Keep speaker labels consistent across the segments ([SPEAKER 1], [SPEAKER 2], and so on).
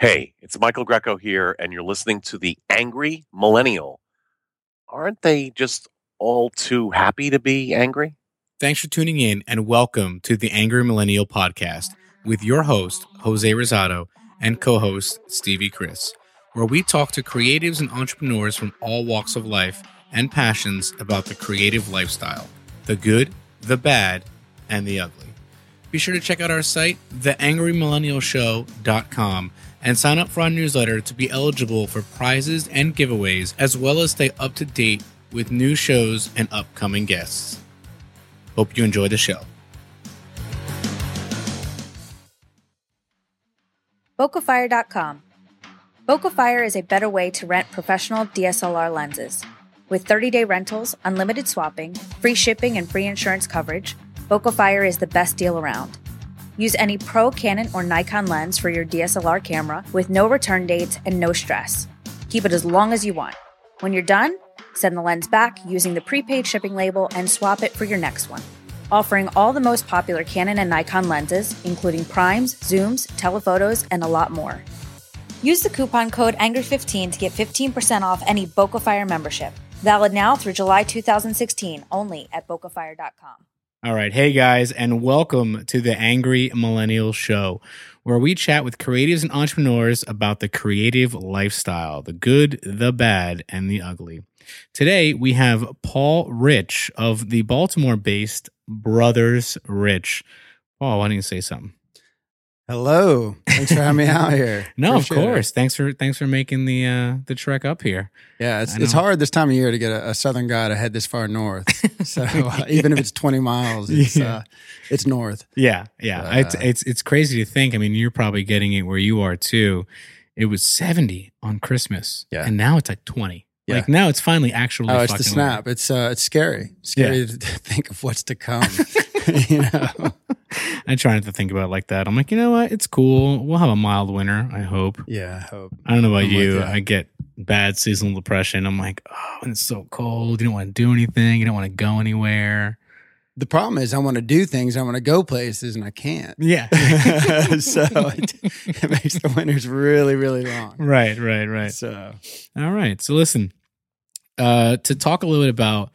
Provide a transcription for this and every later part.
[SPEAKER 1] Hey, it's Michael Greco here, and you're listening to The Angry Millennial. Aren't they just all too happy to be angry?
[SPEAKER 2] Thanks for tuning in and welcome to the Angry Millennial podcast with your host, Jose Rosado, and co host, Stevie Chris, where we talk to creatives and entrepreneurs from all walks of life and passions about the creative lifestyle the good, the bad, and the ugly. Be sure to check out our site, theangrymillennialshow.com, and sign up for our newsletter to be eligible for prizes and giveaways, as well as stay up to date with new shows and upcoming guests. Hope you enjoy the show.
[SPEAKER 3] Bokafire.com. Bokafire is a better way to rent professional DSLR lenses. With 30 day rentals, unlimited swapping, free shipping, and free insurance coverage, Bokafire is the best deal around. Use any Pro, Canon, or Nikon lens for your DSLR camera with no return dates and no stress. Keep it as long as you want. When you're done, send the lens back using the prepaid shipping label and swap it for your next one. Offering all the most popular Canon and Nikon lenses, including primes, zooms, telephotos, and a lot more. Use the coupon code ANGRY15 to get 15% off any Bokafire membership. Valid now through July 2016, only at bokafire.com.
[SPEAKER 2] All right. Hey, guys, and welcome to the Angry Millennial Show, where we chat with creatives and entrepreneurs about the creative lifestyle the good, the bad, and the ugly. Today, we have Paul Rich of the Baltimore based Brothers Rich. Paul, why don't you say something?
[SPEAKER 4] Hello. Thanks for having me out here.
[SPEAKER 2] No,
[SPEAKER 4] Appreciate
[SPEAKER 2] of
[SPEAKER 4] it.
[SPEAKER 2] course. Thanks for thanks for making the uh the trek up here.
[SPEAKER 4] Yeah, it's it's hard this time of year to get a, a southern guy to head this far north. So uh, even if it's 20 miles, it's
[SPEAKER 2] Yeah.
[SPEAKER 4] uh, it's north.
[SPEAKER 2] Yeah, yeah.
[SPEAKER 4] Uh,
[SPEAKER 2] it's it's it's crazy to think. I mean, you're probably getting it where you are too. It was 70 on Christmas.
[SPEAKER 4] Yeah.
[SPEAKER 2] And now it's like 20.
[SPEAKER 4] Yeah.
[SPEAKER 2] Like now it's finally actually
[SPEAKER 4] Oh, it's the snap. It's uh, it's scary. Scary to think of what's to come. you know.
[SPEAKER 2] I try not to think about it like that. I'm like, you know what? It's cool. We'll have a mild winter, I hope.
[SPEAKER 4] Yeah, I hope.
[SPEAKER 2] I don't know about
[SPEAKER 4] I'm
[SPEAKER 2] you.
[SPEAKER 4] ya.
[SPEAKER 2] I get bad seasonal depression. I'm like, oh, and it's so cold. You don't want to do anything. You don't want to go anywhere.
[SPEAKER 4] The problem is I want to do things, I want to go places and I can't.
[SPEAKER 2] Yeah.
[SPEAKER 4] so it, it makes the winters really really long.
[SPEAKER 2] right, right, right.
[SPEAKER 4] So,
[SPEAKER 2] All right. So listen, uh, to talk a little bit about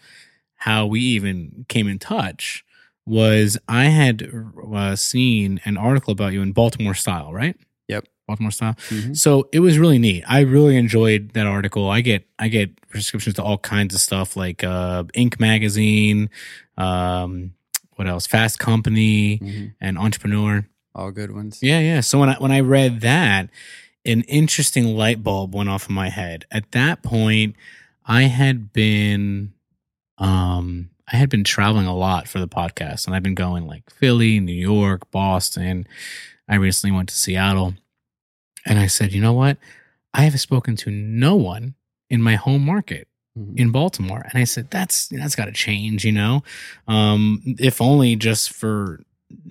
[SPEAKER 2] how we even came in touch was I had uh, seen an article about you in Baltimore Style, right?
[SPEAKER 4] Yep.
[SPEAKER 2] Baltimore Style.
[SPEAKER 4] mhm.
[SPEAKER 2] So it was really neat. I really enjoyed that article. I get I get prescriptions to all kinds of stuff like uh, Inc. magazine, um, what else? Fast Company
[SPEAKER 4] Mhm.
[SPEAKER 2] and Entrepreneur.
[SPEAKER 4] all good ones.
[SPEAKER 2] Yeah, yeah. So when I when I read that, an interesting light bulb went off in my head. At that point, I had been um I had been traveling a lot for the podcast and I've been going like Philly, New York, Boston. I recently went to Seattle. And I said, "You know what? I have spoken to no one in my home market
[SPEAKER 4] Mhm.
[SPEAKER 2] in Baltimore. And I said, that's that's got to change, you know, um, if only just for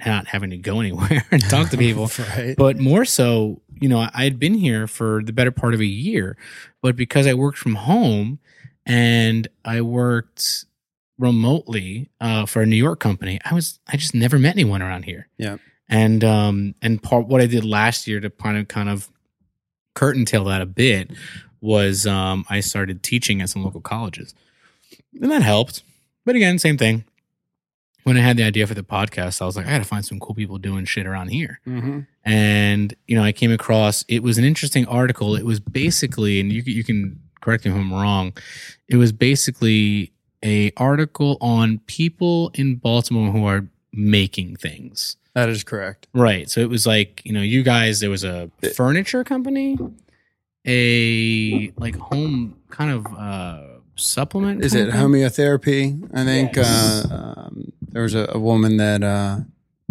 [SPEAKER 2] not having to go anywhere and talk to people,
[SPEAKER 4] right?
[SPEAKER 2] but more so, you know, I had been here for the better part of a year, but because I worked from home and I worked remotely uh, for a New York company, I was I just never met anyone around here.
[SPEAKER 4] Yeah.
[SPEAKER 2] And um and part what I did last year to kind of kind of curtain tail that a bit was um I started teaching at some local colleges. And that helped. But again, same thing. When I had the idea for the podcast, I was like, I gotta find some cool people doing shit around here
[SPEAKER 4] hmm
[SPEAKER 2] and you know i came across it was an interesting article it was basically and you, you can correct me if i'm wrong it was basically a article on people in baltimore who are making things
[SPEAKER 4] That is correct.
[SPEAKER 2] right so it was like you know you guys there was a furniture company a like home kind of uh supplement
[SPEAKER 4] Is it
[SPEAKER 2] company?
[SPEAKER 4] homeotherapy? I think
[SPEAKER 2] Yes.
[SPEAKER 4] uh, um, there was a, a woman that uh,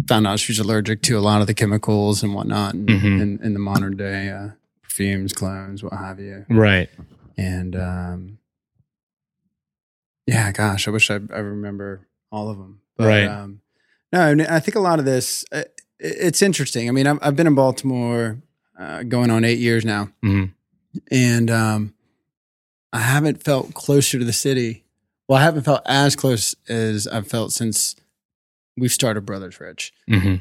[SPEAKER 4] found out she was allergic to a lot of the chemicals and whatnot in,
[SPEAKER 2] Mhm.
[SPEAKER 4] in, in the modern day uh, perfumes, clones, what have you.
[SPEAKER 2] right
[SPEAKER 4] And um, yeah, gosh, I wish I, I remember all of them. But,
[SPEAKER 2] Right.
[SPEAKER 4] Um, no, I, mean, I think a lot of this, uh, it, it's interesting. I mean, I've, I've been in Baltimore uh, going on eight years now.
[SPEAKER 2] Mhm.
[SPEAKER 4] and um, I haven't felt closer to the city. Well, I haven't felt as close as I've felt since we've started Brothers Rich,
[SPEAKER 2] Mhm.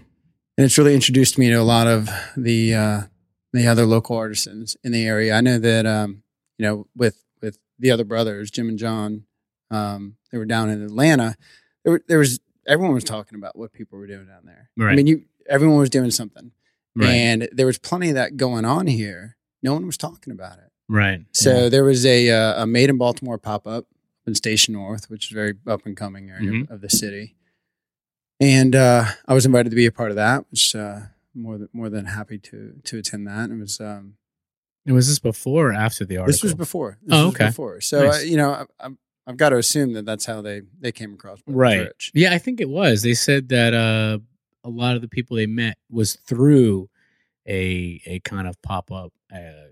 [SPEAKER 4] and it's really introduced me to a lot of the uh, the other local artisans in the area. I know that um, you know with with the other brothers, Jim and John, um, they were down in Atlanta. There, were, there was everyone was talking about what people were doing down there. I mean, you everyone was doing something,
[SPEAKER 2] Right.
[SPEAKER 4] and there was plenty of that going on here. No one was talking about it.
[SPEAKER 2] right.
[SPEAKER 4] So there was a uh, a Made in Baltimore pop up in Station North, which is a very up and coming area
[SPEAKER 2] Mhm.
[SPEAKER 4] of the city, and uh, I was invited to be a part of that, which uh, more than more than happy to to attend that. It was um,
[SPEAKER 2] And was this before or after the article?
[SPEAKER 4] this was before. This
[SPEAKER 2] Oh,
[SPEAKER 4] was
[SPEAKER 2] okay.
[SPEAKER 4] Before, so
[SPEAKER 2] Nice.
[SPEAKER 4] uh, you know, I, I'm, I've got to assume that that's how they they came across.
[SPEAKER 2] Right.
[SPEAKER 4] Rich.
[SPEAKER 2] Yeah, I think it was. They said that uh, a lot of the people they met was through a a kind of pop up. Uh,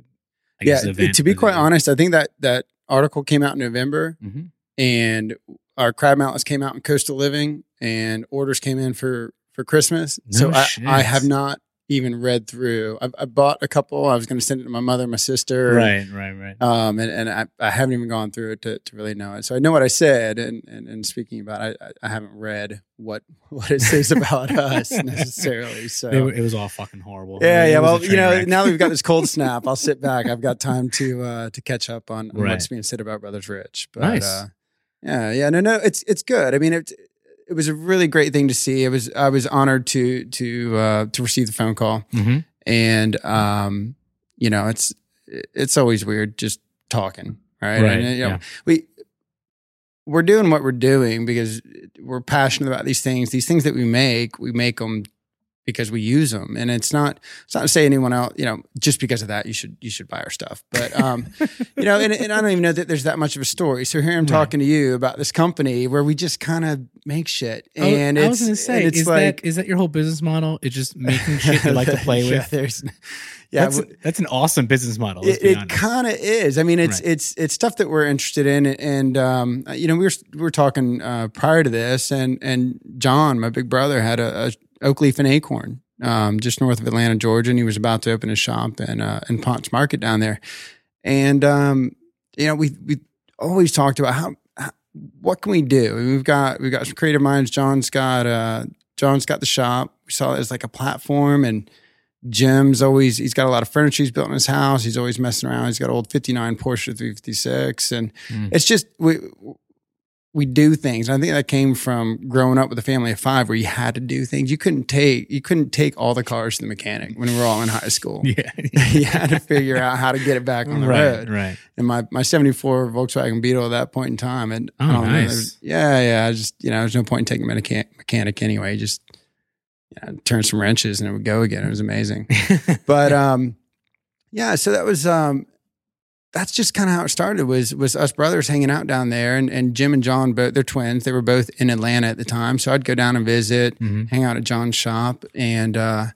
[SPEAKER 4] Yeah.
[SPEAKER 2] event
[SPEAKER 4] To be quite honest, I think that that article came out in November,
[SPEAKER 2] Mhm.
[SPEAKER 4] and our crab mountains came out in coastal living and orders came in for for christmas
[SPEAKER 2] No
[SPEAKER 4] so I. I have not even read through I, I bought a couple i was going to send it to my mother my sister
[SPEAKER 2] Right, right, right.
[SPEAKER 4] um and, and I, I haven't even gone through it to, to really know it so i know what i said and and, and speaking about it, I, I haven't read what what it says about us necessarily so
[SPEAKER 2] were- it was all fucking horrible.
[SPEAKER 4] yeah,
[SPEAKER 2] It
[SPEAKER 4] yeah. Well, you know, now that we've got this cold snap, I'll sit back. I've got time to uh to catch up on, on
[SPEAKER 2] Right.
[SPEAKER 4] what's being said about Brothers Rich. But
[SPEAKER 2] Nice.
[SPEAKER 4] uh yeah, yeah, no, no, it's it's good. I mean it it was a really great thing to see. It was I was honored to to uh to receive the phone call.
[SPEAKER 2] Mhm.
[SPEAKER 4] And um, you know, it's it's always weird just talking, right?
[SPEAKER 2] Right,
[SPEAKER 4] And, you know,
[SPEAKER 2] yeah.
[SPEAKER 4] we we're doing what we're doing because we're passionate about these things. These things that we make, we make them because we use them, and it's not it's not to say anyone else, you know, just because of that you should you should buy our stuff. But um, you know, and, and I don't even know that there's that much of a story. So here I'm
[SPEAKER 2] Right.
[SPEAKER 4] talking to you about this company where we just kind of make shit,
[SPEAKER 2] I was-
[SPEAKER 4] and
[SPEAKER 2] I was to say,
[SPEAKER 4] it's
[SPEAKER 2] is
[SPEAKER 4] like
[SPEAKER 2] that is that your whole business model? It's just making shit you like to play
[SPEAKER 4] yeah,
[SPEAKER 2] with.
[SPEAKER 4] There's, yeah,
[SPEAKER 2] that's, that's an awesome business model.
[SPEAKER 4] It, it kind of is. I mean, it's
[SPEAKER 2] Right.
[SPEAKER 4] it's it's stuff that we're interested in, and um, you know, we were we were talking uh, prior to this, and and John, my big brother, had a, a oak leaf and acorn um, just north of Atlanta, Georgia, and he was about to open a shop in uh, in Ponce Market down there, and um, you know, we we always talked about how what can we do. We've got we've got some creative minds. John's got uh, John's got the shop. We saw it as like a platform and. Jim's always he's got a lot of furniture he's built in his house. He's always messing around. He's got old '59 Porsche 356, and
[SPEAKER 2] Mm.
[SPEAKER 4] it's just we we do things. And I think that came from growing up with a family of five, where you had to do things. You couldn't take you couldn't take all the cars to the mechanic when we were all in high school.
[SPEAKER 2] yeah.
[SPEAKER 4] you had to figure out how to get it back on the
[SPEAKER 2] right,
[SPEAKER 4] road.
[SPEAKER 2] right.
[SPEAKER 4] And my my '74 Volkswagen Beetle at that point in time, and
[SPEAKER 2] Oh,
[SPEAKER 4] I don't
[SPEAKER 2] nice.
[SPEAKER 4] yeah, yeah. I just you know, there's no point in taking a mechanic, mechanic anyway. Just you know, turn some wrenches and it would go again. It was amazing but um yeah so that was um that's just kind of how it started was was us brothers hanging out down there and, and jim and john both they're twins they were both in atlanta at the time so i'd go down and visit
[SPEAKER 2] Mhm.
[SPEAKER 4] hang out at john's shop and uh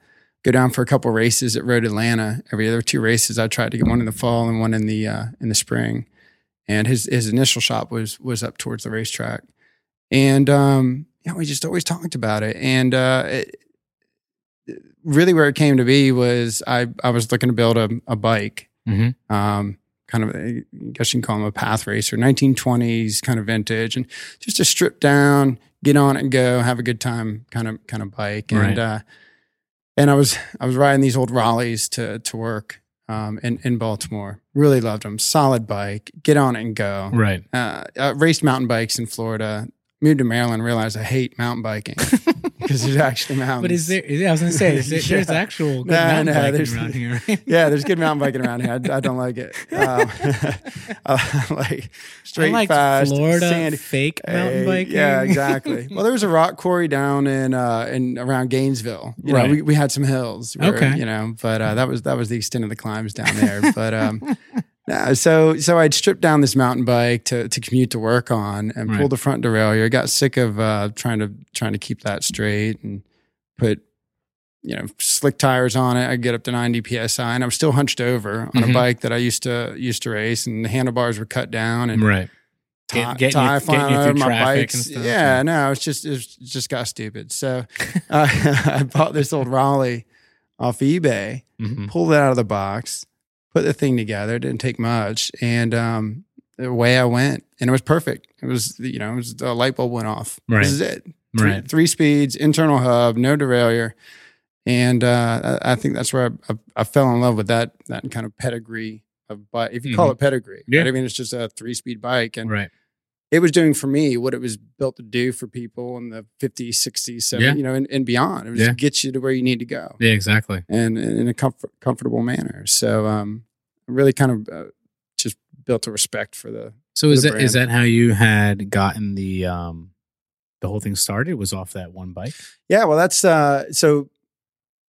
[SPEAKER 4] go down for a couple races at road atlanta every other two races i tried to get one in the fall and one in the uh in the spring and his his initial shop was was up towards the racetrack and um yeah we just always talked about it and uh it, really where it came to be was I, I was looking to build a, a bike,
[SPEAKER 2] Mhm.
[SPEAKER 4] um, kind of, I guess you can call them a path racer, 1920s kind of vintage, and just a strip down, get on and go, have a good time kind of kind of bike. And
[SPEAKER 2] Right.
[SPEAKER 4] uh, and I was I was riding these old Raleighs to to work um, in in Baltimore. Really loved them. Solid bike, get on and go.
[SPEAKER 2] Right.
[SPEAKER 4] Uh, raced mountain bikes in Florida. Moved to Maryland, realized I hate mountain biking because there's actually mountains.
[SPEAKER 2] But is there? Yeah, I was going to say, there, there's actual good
[SPEAKER 4] No,
[SPEAKER 2] mountain
[SPEAKER 4] no,
[SPEAKER 2] biking around here, right?
[SPEAKER 4] yeah, there's good mountain biking around here. I, I don't like it. Um, I like straight
[SPEAKER 2] like
[SPEAKER 4] fast,
[SPEAKER 2] Florida
[SPEAKER 4] sandy.
[SPEAKER 2] fake mountain
[SPEAKER 4] Hey,
[SPEAKER 2] biking.
[SPEAKER 4] Yeah, exactly. well, there was a rock quarry down in uh in around Gainesville. You know,
[SPEAKER 2] Right.
[SPEAKER 4] we, we had some hills. where,
[SPEAKER 2] Okay.
[SPEAKER 4] You know, but uh, that was that was the extent of the climbs down there. But um no, so so I'd stripped down this mountain bike to to commute to work on and
[SPEAKER 2] Right.
[SPEAKER 4] pulled the front derailleur. Got sick of uh trying to trying to keep that straight and put you know slick tires on it. I get up to 90 psi, and I'm still hunched over on
[SPEAKER 2] Mhm.
[SPEAKER 4] a bike that I used to used to race, and the handlebars were cut down and
[SPEAKER 2] Right.
[SPEAKER 4] tie,
[SPEAKER 2] Get- getting
[SPEAKER 4] tie
[SPEAKER 2] you-
[SPEAKER 4] flying
[SPEAKER 2] getting you
[SPEAKER 4] over
[SPEAKER 2] through
[SPEAKER 4] my
[SPEAKER 2] traffic
[SPEAKER 4] bikes.
[SPEAKER 2] and stuff,
[SPEAKER 4] Yeah, no, it's just it's just got stupid. So uh, I bought this old Raleigh off eBay,
[SPEAKER 2] Mhm.
[SPEAKER 4] pulled it out of the box, put the thing together. It didn't take much, and um, away I went, and it was perfect. It was you know, it was the light bulb went off.
[SPEAKER 2] Right.
[SPEAKER 4] This is it. Three,
[SPEAKER 2] Right.
[SPEAKER 4] three speeds, internal hub, no derailleur. and uh, I I think that's where I, I, I fell in love with that that kind of pedigree of bike. If you call
[SPEAKER 2] Mhm.
[SPEAKER 4] it pedigree,
[SPEAKER 2] Yeah.
[SPEAKER 4] right? I mean, it's just a three speed bike, and
[SPEAKER 2] right.
[SPEAKER 4] It was doing for me what it was built to do for people in the 50s, 60s, 70s,
[SPEAKER 2] Yeah.
[SPEAKER 4] you know, and, and beyond. It was
[SPEAKER 2] Yeah.
[SPEAKER 4] get you to where you need to go
[SPEAKER 2] Yeah, exactly.
[SPEAKER 4] and, and in a comfort, comfortable manner. So, um, really kind of uh, just built a respect for the,
[SPEAKER 2] So is
[SPEAKER 4] the
[SPEAKER 2] that is that how you had gotten the um the whole thing started? Was off that one bike?
[SPEAKER 4] yeah, well, that's, uh, so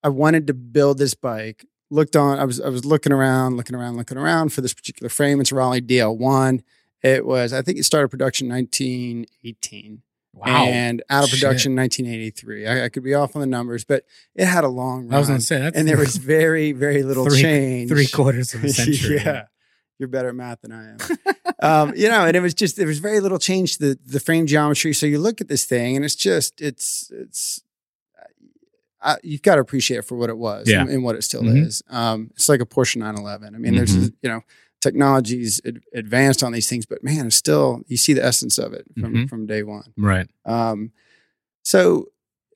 [SPEAKER 4] I wanted to build this bike. Looked on, I was, I was looking around, looking around, looking around for this particular frame. It's a Raleigh DL1. It was, I think it started production 1918. and out of
[SPEAKER 2] Shit.
[SPEAKER 4] production 1983. I, I could be off on the numbers, but it had a long run.
[SPEAKER 2] I was
[SPEAKER 4] run,
[SPEAKER 2] gonna say that's
[SPEAKER 4] and there was very, very little
[SPEAKER 2] Three-
[SPEAKER 4] change.
[SPEAKER 2] three quarters of a century.
[SPEAKER 4] yeah, you're better at math than I am. um, you know, and it was just there was very little change to the the frame geometry. So you look at this thing, and it's just it's it's. I, you've got to appreciate it for what it was
[SPEAKER 2] Yeah.
[SPEAKER 4] and, and what it still
[SPEAKER 2] Mhm.
[SPEAKER 4] is. Um, it's like a Porsche 911. I mean, there's
[SPEAKER 2] Mhm.
[SPEAKER 4] you know technology's ad- advanced on these things, but man, it's still you see the essence of it from
[SPEAKER 2] Mhm.
[SPEAKER 4] from day one.
[SPEAKER 2] right.
[SPEAKER 4] Um, so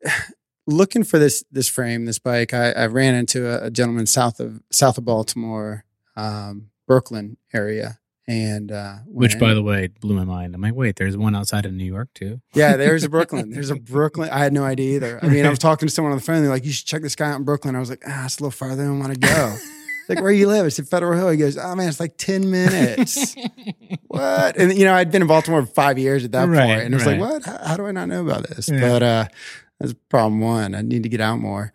[SPEAKER 4] looking for this this frame, this bike, I, I ran into a, a gentleman south of south of Baltimore, um, Brooklyn area, and uh,
[SPEAKER 2] Which, by the way, blew my mind. I'm like, wait, there's one outside of New York too.
[SPEAKER 4] yeah, there's a Brooklyn. There's a Brooklyn. I had no idea either. I mean, I was talking to someone on the phone. They're like, "You should check this guy out in Brooklyn." I was like, "Ah, it's a little farther than I want to go." like, where you live? I said Federal Hill. He goes, "Oh man, it's like ten minutes." what? And you know, I'd been in Baltimore for five years at that
[SPEAKER 2] Right,
[SPEAKER 4] point, and it was
[SPEAKER 2] right.
[SPEAKER 4] like, what? How, how do I not know about this?
[SPEAKER 2] Yeah.
[SPEAKER 4] But uh, that's problem one. I need to get out more.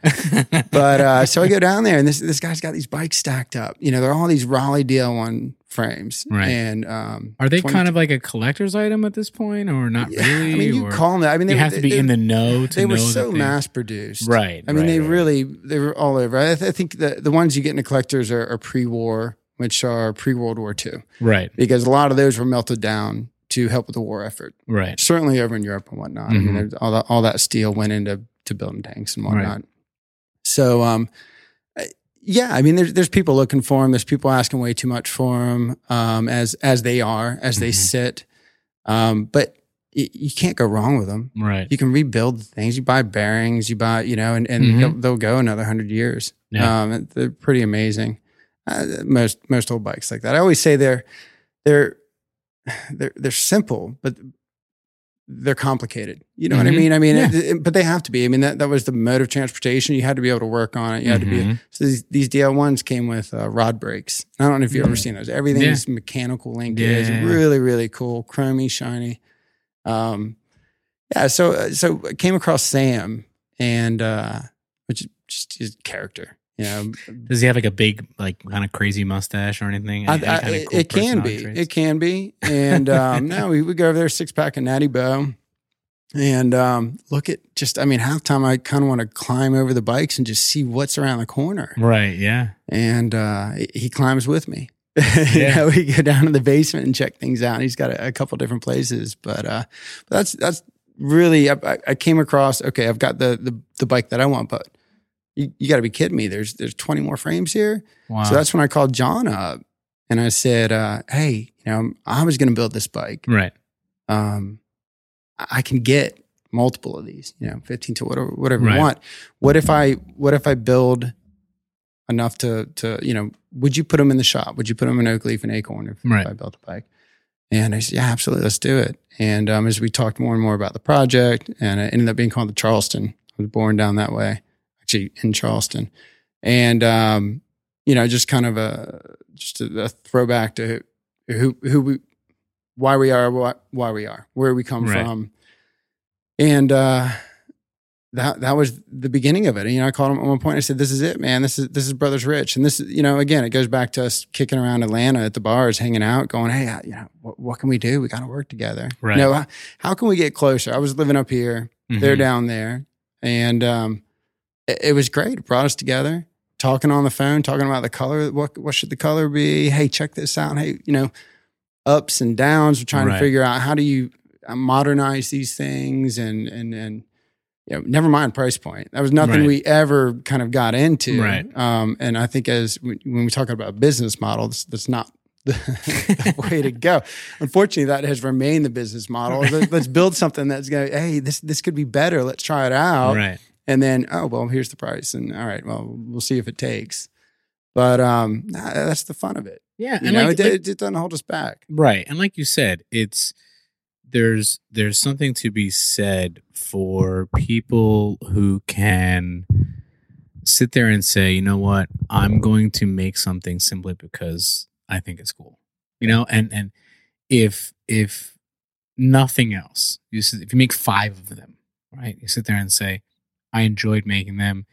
[SPEAKER 4] But uh, so I go down there, and this this guy's got these bikes stacked up. You know, they're all these Raleigh DL1 frames,
[SPEAKER 2] Right.
[SPEAKER 4] And um,
[SPEAKER 2] Are they
[SPEAKER 4] 20
[SPEAKER 2] kind of like a collector's item at this point, or not
[SPEAKER 4] Yeah,
[SPEAKER 2] really?
[SPEAKER 4] I mean, you call them that. I mean,
[SPEAKER 2] you
[SPEAKER 4] they,
[SPEAKER 2] have to be
[SPEAKER 4] they,
[SPEAKER 2] in the know to
[SPEAKER 4] They were so mass produced,
[SPEAKER 2] right?
[SPEAKER 4] I mean,
[SPEAKER 2] right,
[SPEAKER 4] they
[SPEAKER 2] right.
[SPEAKER 4] really they were all over. I, th- I think the the ones you get in the collectors are, are pre-war, which are pre-World War II,
[SPEAKER 2] right,
[SPEAKER 4] because a lot of those were melted down to help with the war effort.
[SPEAKER 2] right.
[SPEAKER 4] Certainly over in Europe and whatnot. I
[SPEAKER 2] Mhm.
[SPEAKER 4] mean, all that all that steel went into to building tanks and whatnot. So, um, I- yeah, I mean, there's there's people looking for them. There's people asking way too much for them, um, as as they are as they
[SPEAKER 2] Mhm.
[SPEAKER 4] sit. Um, but y- you can't go wrong with them
[SPEAKER 2] Right.
[SPEAKER 4] you can rebuild things. You buy bearings, you buy, you know, and, and
[SPEAKER 2] Mhm.
[SPEAKER 4] they'll, they'll go another hundred years.
[SPEAKER 2] Yeah.
[SPEAKER 4] Um, they're pretty amazing. Uh, most most old bikes like that. I always say they're they're they're they're simple, but they're complicated. You know what I
[SPEAKER 2] Mhm.
[SPEAKER 4] mean? I mean,
[SPEAKER 2] Yeah.
[SPEAKER 4] it- it- but they have to be. I mean, that, that was the mode of transportation. You had to be able to work on it. You had to be.
[SPEAKER 2] Mhm.
[SPEAKER 4] So these, these DL ones came with uh, rod brakes. I don't know if you've ever seen those. Everything's mechanical linkage.
[SPEAKER 2] Yeah.
[SPEAKER 4] Really, really cool. Chromy, shiny. Um, yeah. So, uh, so I came across Sam, and uh, which is just his character. You know,
[SPEAKER 2] Does he have like a big, like kind of crazy mustache or anything?
[SPEAKER 4] I, I, it,
[SPEAKER 2] cool
[SPEAKER 4] it can be.
[SPEAKER 2] traits?
[SPEAKER 4] It can be. And um, no, we would go over there, six pack of Natty Boh, and um, look at just. I mean, half time I kind of want to climb over the bikes and just see what's around the corner.
[SPEAKER 2] Right. Yeah.
[SPEAKER 4] And uh, he climbs with me. you
[SPEAKER 2] Yeah.
[SPEAKER 4] know, we go down to the basement and check things out. He's got a, a couple different places, but uh, that's that's really. I, I- I came across. Okay, I've got the the, the bike that I want, but. You, you got to be kidding me. There's there's 20 more frames here.
[SPEAKER 2] Wow.
[SPEAKER 4] So that's when I called John up and I said, uh, "Hey, you know, I was going to build this bike.
[SPEAKER 2] right.
[SPEAKER 4] Um, I can get multiple of these. You know, fifteen to whatever whatever
[SPEAKER 2] Right.
[SPEAKER 4] you want. What if I what if I build enough to to you know? Would you put them in the shop? Would you put them in Oak Leaf and Acorn if, if I built a bike?" And I said, "Yeah, absolutely, let's do it." And um, as we talked more and more about the project, and it ended up being called the Charleston. I was born down that way, actually in Charleston, and um, you know, just kind of a just a, a throwback to who who we, why we are, why, why we are, where we come
[SPEAKER 2] Right.
[SPEAKER 4] from, and uh, that that was the beginning of it. And, you know, I called him at one point. I said, "This is it, man. This is this is Brothers Rich." And this you know, again, it goes back to us kicking around Atlanta at the bars, hanging out, going, "Hey, uh, you know, what, what can we do? We got to work together.
[SPEAKER 2] Right.
[SPEAKER 4] You know, how, how can we get closer?" I was living up here, they're
[SPEAKER 2] Mhm.
[SPEAKER 4] down there, and um, it, it was great. It brought us together, talking on the phone, talking about the color. What what should the color be? Hey, check this out. Hey, you know, ups and downs. We're trying
[SPEAKER 2] Right.
[SPEAKER 4] to figure out how do you uh, modernize these things, and and and you know, never mind price point. That was nothing
[SPEAKER 2] Right.
[SPEAKER 4] we ever kind of got into.
[SPEAKER 2] Right.
[SPEAKER 4] Um, and I think as we, when we talk about a business model, that's, that's not the, the way to go. Unfortunately, that has remained the business model. Let- Let's build something that's going. to Hey, this this could be better. Let's try it out.
[SPEAKER 2] Right.
[SPEAKER 4] And then oh well, here's the price, and all right, well, we'll see if it takes. But um, that's the fun of it.
[SPEAKER 2] Yeah,
[SPEAKER 4] You
[SPEAKER 2] and
[SPEAKER 4] know,
[SPEAKER 2] like,
[SPEAKER 4] it,
[SPEAKER 2] like-
[SPEAKER 4] it, doesn't hold us back.
[SPEAKER 2] right, and like you said, it's there's there's something to be said for people who can sit there and say, you know what, I'm going to make something simply because I think it's cool, you know, and and if if nothing else, you if you make five of them, right, you sit there and say, I enjoyed making them,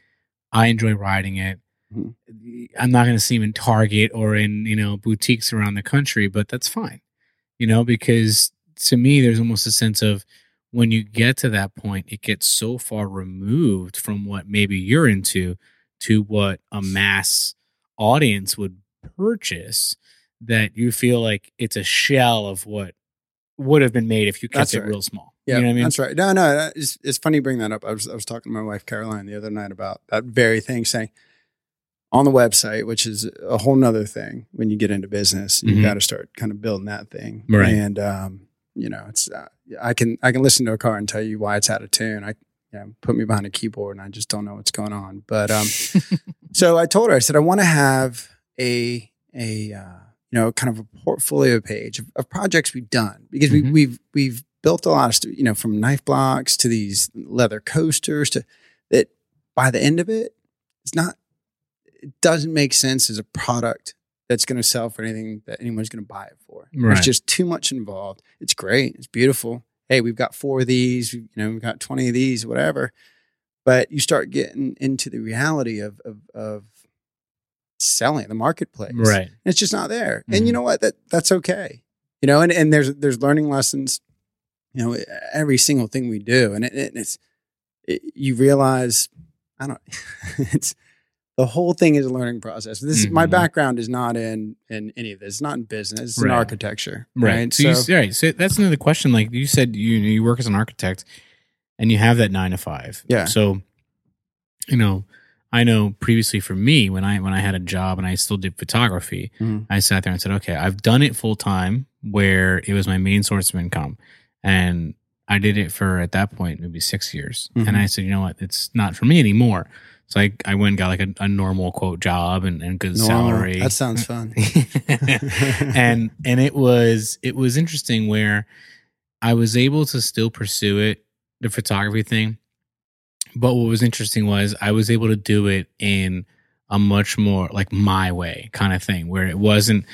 [SPEAKER 2] I enjoy riding it.
[SPEAKER 4] Mhm.
[SPEAKER 2] I'm not going to see them in Target or in you know boutiques around the country, but that's fine, you know, because to me, there's almost a sense of when you get to that point, it gets so far removed from what maybe you're into to what a mass audience would purchase that you feel like it's a shell of what would have been made if you kept
[SPEAKER 4] That's
[SPEAKER 2] it
[SPEAKER 4] right.
[SPEAKER 2] real small.
[SPEAKER 4] Yeah,
[SPEAKER 2] you know what I mean?
[SPEAKER 4] that's right. No, no, it's, it's funny you bring that up. I was I was talking to my wife Caroline the other night about that very thing, saying on the website, which is a whole nother thing when you get into business, you
[SPEAKER 2] Mhm.
[SPEAKER 4] got to start kind of building that thing,
[SPEAKER 2] Right.
[SPEAKER 4] And um, you know, it's uh, I can I can listen to a car and tell you why it's out of tune. I you know, put me behind a keyboard and I just don't know what's going on. But um, so I told her, I said, I want to have a a uh, you know kind of a portfolio page of, of projects we've done because
[SPEAKER 2] Mhm.
[SPEAKER 4] we, we've we've built a lot of you know from knife blocks to these leather coasters to that. By the end of it, it's not. It doesn't make sense as a product that's going to sell for anything that anyone's going to buy it for.
[SPEAKER 2] Right.
[SPEAKER 4] There's just too much involved. It's great. It's beautiful. Hey, we've got four of these. You know, we've got twenty of these, whatever but you start getting into the reality of of, of selling the marketplace
[SPEAKER 2] right.
[SPEAKER 4] And it's just not there and you
[SPEAKER 2] Mhm.
[SPEAKER 4] know what that that's okay you know and, and there's there's learning lessons you know every single thing we do and it, it- it's it, you realize i don't it's the whole thing is a learning process this is my background is not in in any of this it's not in business it's in architecture
[SPEAKER 2] Right.
[SPEAKER 4] right,
[SPEAKER 2] So, you, s- right. So that's another question. Like you said, you you work as an architect, and you have that nine to five.
[SPEAKER 4] Yeah.
[SPEAKER 2] So, you know, I know previously for me when I when I had a job and I still did photography,
[SPEAKER 4] Mhm.
[SPEAKER 2] I sat there and said, okay, I've done it full time where it was my main source of income, and I did it for at that point maybe six years,
[SPEAKER 4] Mhm.
[SPEAKER 2] and I said, you know what, it's not for me anymore. So I, I went and got like a, a normal quote job and, and good salary.
[SPEAKER 4] that sounds fun
[SPEAKER 2] and and it was it was interesting where I was able to still pursue it, the photography thing. But what was interesting was I was able to do it in a much more like my way kind of thing, where it wasn't.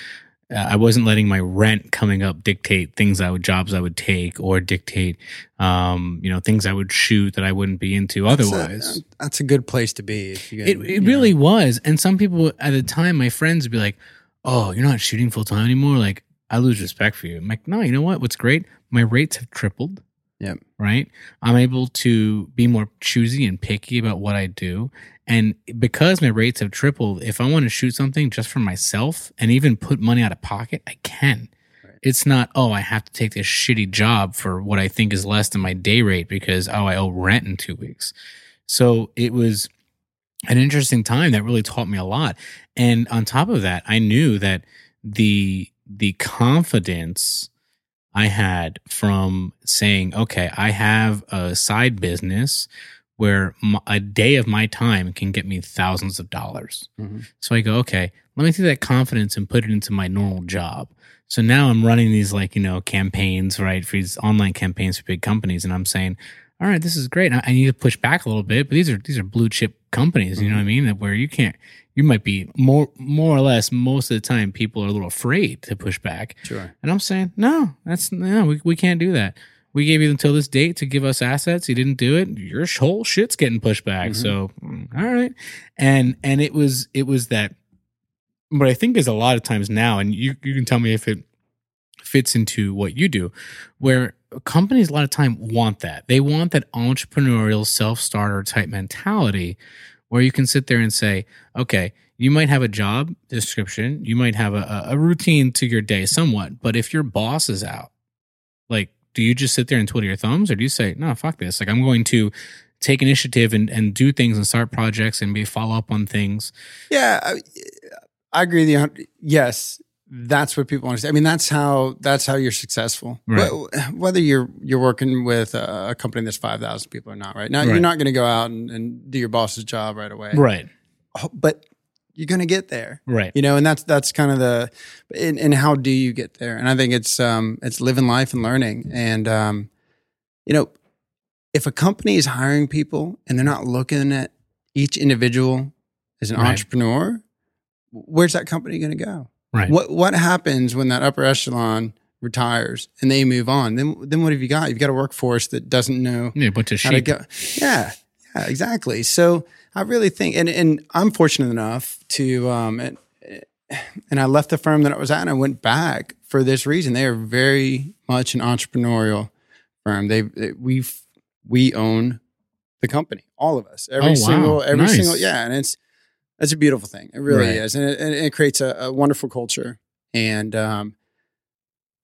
[SPEAKER 2] I wasn't letting my rent coming up dictate things I would jobs I would take or dictate, um, you know, things I would shoot that I wouldn't be into
[SPEAKER 4] That's a-
[SPEAKER 2] otherwise.
[SPEAKER 4] that's a good place to be if you
[SPEAKER 2] It, it
[SPEAKER 4] know.
[SPEAKER 2] really was. And some people at the time, my friends would be like, Oh, you're not shooting full time anymore? Like, I lose respect for you. I'm like, No, you know what? What's great? My rates have tripled.
[SPEAKER 4] Yep.
[SPEAKER 2] Right. I'm able to be more choosy and picky about what I do. And because my rates have tripled, if I want to shoot something just for myself and even put money out of pocket, I can.
[SPEAKER 4] Right.
[SPEAKER 2] It's not, oh, I have to take this shitty job for what I think is less than my day rate because, oh, I owe rent in two weeks. So it was an interesting time that really taught me a lot. And on top of that, I knew that the the confidence I had from saying, okay, I have a side business where a day of my time can get me thousands of dollars.
[SPEAKER 4] Mhm.
[SPEAKER 2] So I go, okay, let me take that confidence and put it into my normal job. So now I'm running these like, you know, campaigns, right? For these online campaigns for big companies. And I'm saying, all right, this is great. I I need to push back a little bit, but these are these are blue chip companies, you know what I mean? That where you can't you might be more more or less most of the time people are a little afraid to push back.
[SPEAKER 4] Sure.
[SPEAKER 2] And I'm saying, no, that's no, we, we can't do that. We gave you until this date to give us assets. You didn't do it. Your whole shit's getting pushed back.
[SPEAKER 4] Mhm.
[SPEAKER 2] So, mm, all right. And and it was it was that. What I think is a lot of times now, and you you can tell me if it fits into what you do, where companies a lot of time want that. They want that entrepreneurial self starter type mentality, where you can sit there and say, okay, you might have a job description, you might have a a routine to your day somewhat, but if your boss is out, like, do you just sit there and twiddle your thumbs, or do you say, no, fuck this? Like, I'm going to take initiative and, and do things and start projects and be follow up on things.
[SPEAKER 4] Yeah, I, I agree with you. Yes, that's what people want to say. I mean, that's how that's how you're successful.
[SPEAKER 2] Right.
[SPEAKER 4] Whether you're you're working with a, company that's five thousand people or not, right? Now
[SPEAKER 2] Right.
[SPEAKER 4] you're not going to go out and, and do your boss's job right away,
[SPEAKER 2] Right.
[SPEAKER 4] Oh, But you're going to get there,
[SPEAKER 2] Right.
[SPEAKER 4] you know. And that's that's kind of the and, and how do you get there? And I think it's um it's living life and learning. And um, you know, if a company is hiring people and they're not looking at each individual as an
[SPEAKER 2] Right.
[SPEAKER 4] entrepreneur, where's that company going to go?
[SPEAKER 2] Right.
[SPEAKER 4] What what happens when that upper echelon retires and they move on? Then then what have you got? You've got a workforce that doesn't know
[SPEAKER 2] Yeah, a bunch of
[SPEAKER 4] how to
[SPEAKER 2] sheep.
[SPEAKER 4] go. Yeah, yeah, exactly. So I really think, and and I'm fortunate enough to, um, and, and I left the firm that I was at and I went back for this reason. They are very much an entrepreneurial firm. They, they we we own the company, all of us, every
[SPEAKER 2] Oh, wow.
[SPEAKER 4] single, every
[SPEAKER 2] Nice.
[SPEAKER 4] single, yeah, and it's it's a beautiful thing. It really
[SPEAKER 2] Right.
[SPEAKER 4] is, and it, and it creates a, a wonderful culture. And um,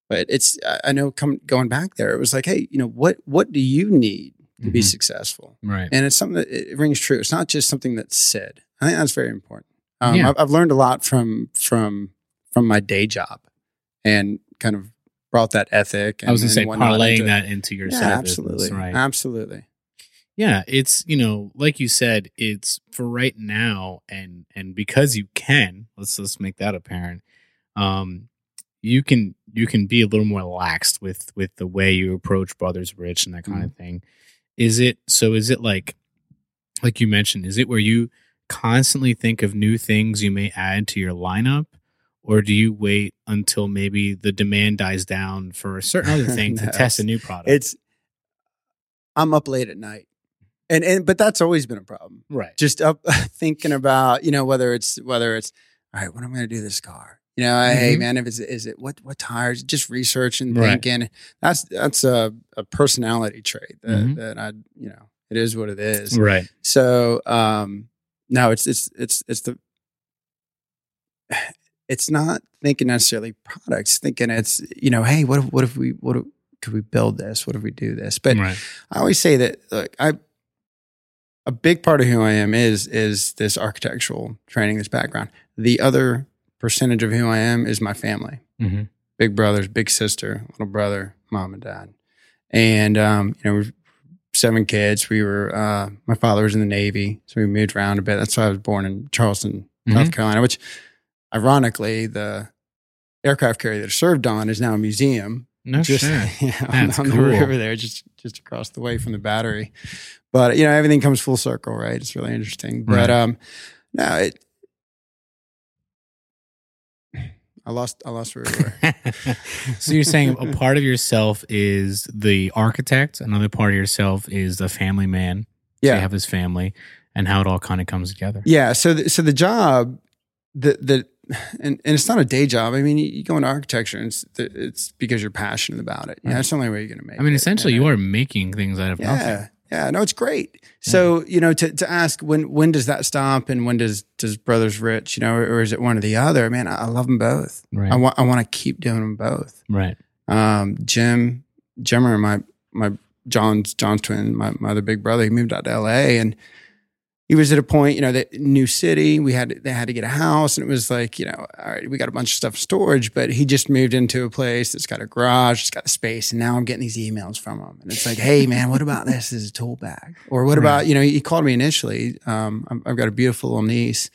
[SPEAKER 4] but it's I- I know come going back there, it was like, hey, you know what what do you need to be
[SPEAKER 2] Mhm.
[SPEAKER 4] successful?
[SPEAKER 2] Right.
[SPEAKER 4] And it's something that it rings true. It's not just something that's said. I think that's very important. Um,
[SPEAKER 2] Yeah.
[SPEAKER 4] I've, I've learned a lot from from from my day job, and kind of brought that ethic. And,
[SPEAKER 2] I was going to say parlaying
[SPEAKER 4] into-
[SPEAKER 2] that into your
[SPEAKER 4] Yeah,
[SPEAKER 2] side
[SPEAKER 4] absolutely,
[SPEAKER 2] business, right?
[SPEAKER 4] absolutely.
[SPEAKER 2] Yeah, it's you know, like you said, it's for right now, and and because you can, let's let's make that apparent. Um, you can you can be a little more laxed with with the way you approach Brothers Rich and that kind
[SPEAKER 4] Mm-hmm.
[SPEAKER 2] of thing. Is it so? Is it like like you mentioned? Is it where you constantly think of new things you may add to your lineup? Or do you wait until maybe the demand dies down for a certain other thing to test a new product?
[SPEAKER 4] It's I'm up late at night, and and but that's always been a problem.
[SPEAKER 2] right.
[SPEAKER 4] Just up thinking about you know whether it's whether it's all right. What am I going to do this car? You know, hey
[SPEAKER 2] Mhm.
[SPEAKER 4] man, if it's is it what what tires? Just research and
[SPEAKER 2] Right.
[SPEAKER 4] thinking. That's that's a, a personality trait that,
[SPEAKER 2] Mhm.
[SPEAKER 4] that I you know it is what it is.
[SPEAKER 2] Right.
[SPEAKER 4] So um no, it's it's it's it's the it's not thinking necessarily products, thinking it's you know, hey, what if what if we what if, could we build this? What if we do this? But
[SPEAKER 2] right.
[SPEAKER 4] I always say that like I a big part of who I am is is this architectural training, this background. The other percentage of who I am is my family.
[SPEAKER 2] Mhm.
[SPEAKER 4] Big brothers, big sister, little brother, mom and dad. And um, you know, we're seven kids. We were uh my father was in the Navy, so we moved around a bit. That's why I was born in Charleston, North Carolina, which ironically the aircraft carrier that I served on is now a museum
[SPEAKER 2] No
[SPEAKER 4] just
[SPEAKER 2] shit.
[SPEAKER 4] yeah, on,
[SPEAKER 2] That's
[SPEAKER 4] on the
[SPEAKER 2] cool.
[SPEAKER 4] river there, just just across the way from the battery. But you know, everything comes full circle, right? It's really interesting. But
[SPEAKER 2] Right.
[SPEAKER 4] um, no, it. I lost. I lost where we were.
[SPEAKER 2] so you're saying a part of yourself is the architect, another part of yourself is the family man. So you have his family, and how it all kind of comes together.
[SPEAKER 4] yeah. So, the, so the job, the the, and, and it's not a day job. I mean, you, you go into architecture, and it's it's because you're passionate about it. Yeah,
[SPEAKER 2] Right.
[SPEAKER 4] that's the only way you're going to make.
[SPEAKER 2] I mean,
[SPEAKER 4] it.
[SPEAKER 2] essentially, you
[SPEAKER 4] uh,
[SPEAKER 2] are making things out of nothing.
[SPEAKER 4] Yeah, yeah, no, it's great. So you know, to to ask when when does that stop and when does does Brothers Rich, you know, or, or is it one or the other? Man, I, I love them both.
[SPEAKER 2] Right.
[SPEAKER 4] I want I want to keep doing them both.
[SPEAKER 2] right.
[SPEAKER 4] Um, Jim, Jimmer, my my John's John's twin, my my other big brother, he moved out to L.A. and he was at a point, you know, that new city, we had they had to get a house, and it was like, you know, all right, we got a bunch of stuff in storage, but he just moved into a place that's got a garage, it's got a space, and now I'm getting these emails from him, and it's like, hey man, what about this as a tool bag, or what
[SPEAKER 2] Right.
[SPEAKER 4] about, you know, he called me initially. Um, I've got a beautiful little niece,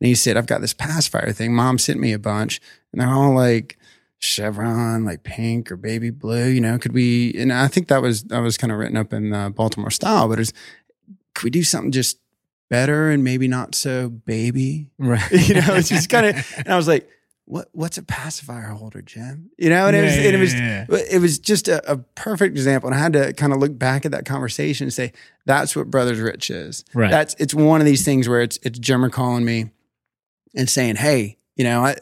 [SPEAKER 4] and he said, I've got this pacifier thing. Mom sent me a bunch, and they're all like chevron, like pink or baby blue. You know, could we? And I think that was that was kind of written up in uh, Baltimore style, but it's could we do something just better and maybe not so baby?
[SPEAKER 2] Right.
[SPEAKER 4] You know, it's just kind of. And I was like, what What's a pacifier holder, Jim? You know, and it was
[SPEAKER 2] Yeah,
[SPEAKER 4] and it was
[SPEAKER 2] yeah,
[SPEAKER 4] it was just a, a perfect example. And I had to kind of look back at that conversation and say, that's what Brothers Rich is.
[SPEAKER 2] Right.
[SPEAKER 4] That's it's one of these things where it's it's Jimmer calling me and saying, hey, you know, I,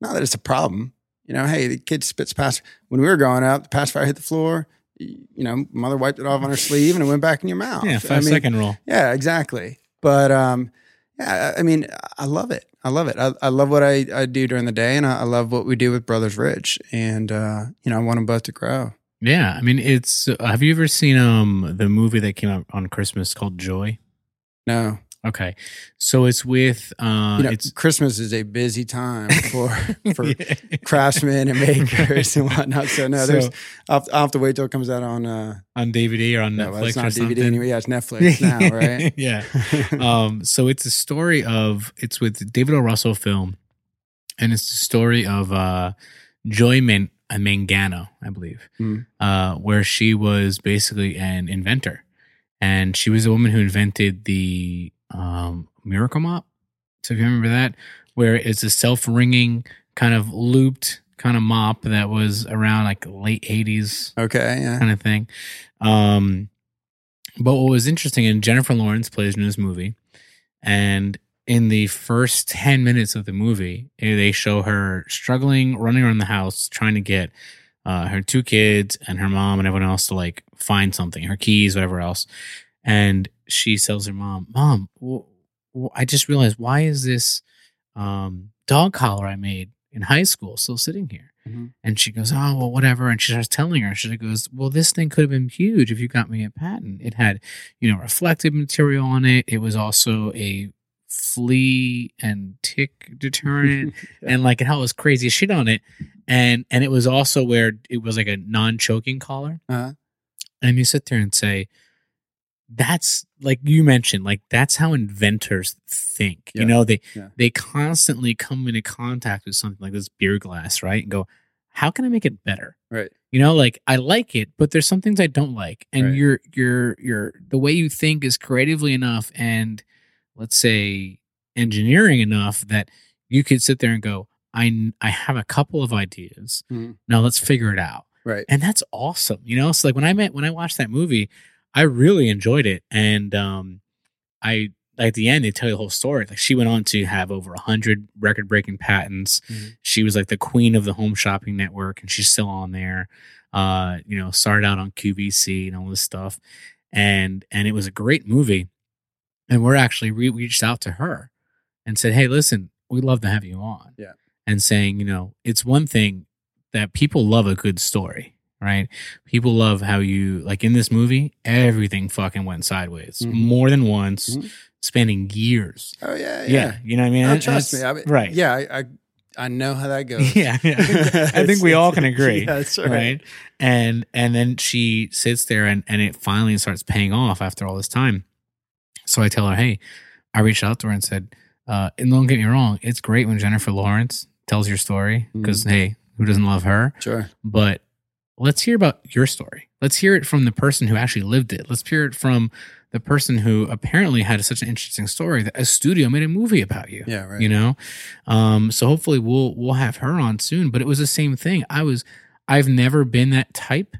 [SPEAKER 4] not that it's a problem. You know, hey, the kid spits past. When we were growing up, the pacifier hit the floor. You know, mother wiped it off on her sleeve and it went back in your mouth.
[SPEAKER 2] yeah.
[SPEAKER 4] I mean,
[SPEAKER 2] second rule.
[SPEAKER 4] Yeah, exactly. But um, yeah, I mean, I love it. I love it. I, I love what I, I do during the day, and I, I love what we do with Brothers Rich. And uh, you know, I want them both to grow.
[SPEAKER 2] Yeah. I mean, it's. Uh, have you ever seen um the movie that came out on Christmas called Joy?
[SPEAKER 4] No,
[SPEAKER 2] Okay, so it's with uh,
[SPEAKER 4] You know,
[SPEAKER 2] it's
[SPEAKER 4] Christmas is a busy time for for craftsmen and makers and whatnot. So no, there's
[SPEAKER 2] So-
[SPEAKER 4] I'll, I'll have to wait till it comes out on. uh
[SPEAKER 2] on DVD or on
[SPEAKER 4] No,
[SPEAKER 2] Netflix
[SPEAKER 4] it's not DVD
[SPEAKER 2] something.
[SPEAKER 4] anyway. Yeah, it's Netflix now, right?
[SPEAKER 2] yeah. Um, so it's a story of it's with David O. Russell film, and it's the story of uh, Joy Man- uh, Mangano, I believe,
[SPEAKER 4] Mm.
[SPEAKER 2] uh, where she was basically an inventor, and she was the woman who invented the um, Miracle Mop. So if you remember that, where it's a self wringing kind of looped kind of mop that was around like late eighties
[SPEAKER 4] okay, yeah.
[SPEAKER 2] kind of thing. Um, but what was interesting, and Jennifer Lawrence plays in this movie, and in the first 10 minutes of the movie, eh, they show her struggling, running around the house, trying to get uh, her two kids and her mom and everyone else to like find something, her keys, whatever else. And she tells her mom, Mom, I just realized why is this um, dog collar I made in high school still sitting here?
[SPEAKER 4] Mhm.
[SPEAKER 2] And she goes, Oh, well, whatever. And she starts telling her, she goes, Well, this thing could have been huge if you got me a patent. It had, you know, reflective material on it. It was also a flea and tick deterrent and like it had all this crazy shit on it. And and it was also where it was like a non-choking collar.
[SPEAKER 4] Uh-huh.
[SPEAKER 2] And you sit there and say, that's like you mentioned, like that's how inventors think.
[SPEAKER 4] Yeah.
[SPEAKER 2] You know, they
[SPEAKER 4] Yeah.
[SPEAKER 2] they constantly come into contact with something like this beer glass, right? And go, how can I make it better?
[SPEAKER 4] Right.
[SPEAKER 2] You know, like I like it, but there's some things I don't like. And
[SPEAKER 4] Right.
[SPEAKER 2] your your your the way you think is creatively enough and let's say engineering enough that you could sit there and go, I I have a couple of ideas.
[SPEAKER 4] Mhm.
[SPEAKER 2] Now let's figure it out
[SPEAKER 4] Right.
[SPEAKER 2] and that's awesome you know so like when i met when i watched that movie i really enjoyed it and um i at the end they tell you the whole story. Like she went on to have over a 100 record breaking patents.
[SPEAKER 4] Mhm.
[SPEAKER 2] she was like the queen of the home shopping network and she's still on there uh you know started out on qvc and all this stuff and and it was a great movie. And we're actually we reached out to her and said hey listen we'd love to have you on.
[SPEAKER 4] Yeah.
[SPEAKER 2] and saying you know it's one thing that people love a good story, right? People love how you like in this movie, everything fucking went sideways
[SPEAKER 4] Mhm.
[SPEAKER 2] more than once,
[SPEAKER 4] Mhm.
[SPEAKER 2] spanning years.
[SPEAKER 4] Oh yeah,
[SPEAKER 2] Yeah,
[SPEAKER 4] yeah.
[SPEAKER 2] you know what I mean?
[SPEAKER 4] Oh, trust me. I mean,
[SPEAKER 2] right?
[SPEAKER 4] Yeah, I, I I know how that goes.
[SPEAKER 2] yeah, yeah. I think, we all can agree,
[SPEAKER 4] Yeah, that's right.
[SPEAKER 2] right? And and then she sits there and and it finally starts paying off after all this time. So I tell her, hey, I reached out to her and said, uh, and don't get me wrong, it's great when Jennifer Lawrence tells your story because hey, who doesn't love her?
[SPEAKER 4] Sure.
[SPEAKER 2] but let's hear about your story. Let's hear it from the person who actually lived it. Let's hear it from the person who apparently had such an interesting story that a studio made a movie about you.
[SPEAKER 4] Yeah, right.
[SPEAKER 2] You know, um, so hopefully we'll we'll have her on soon. But it was the same thing. I was I've never been that type,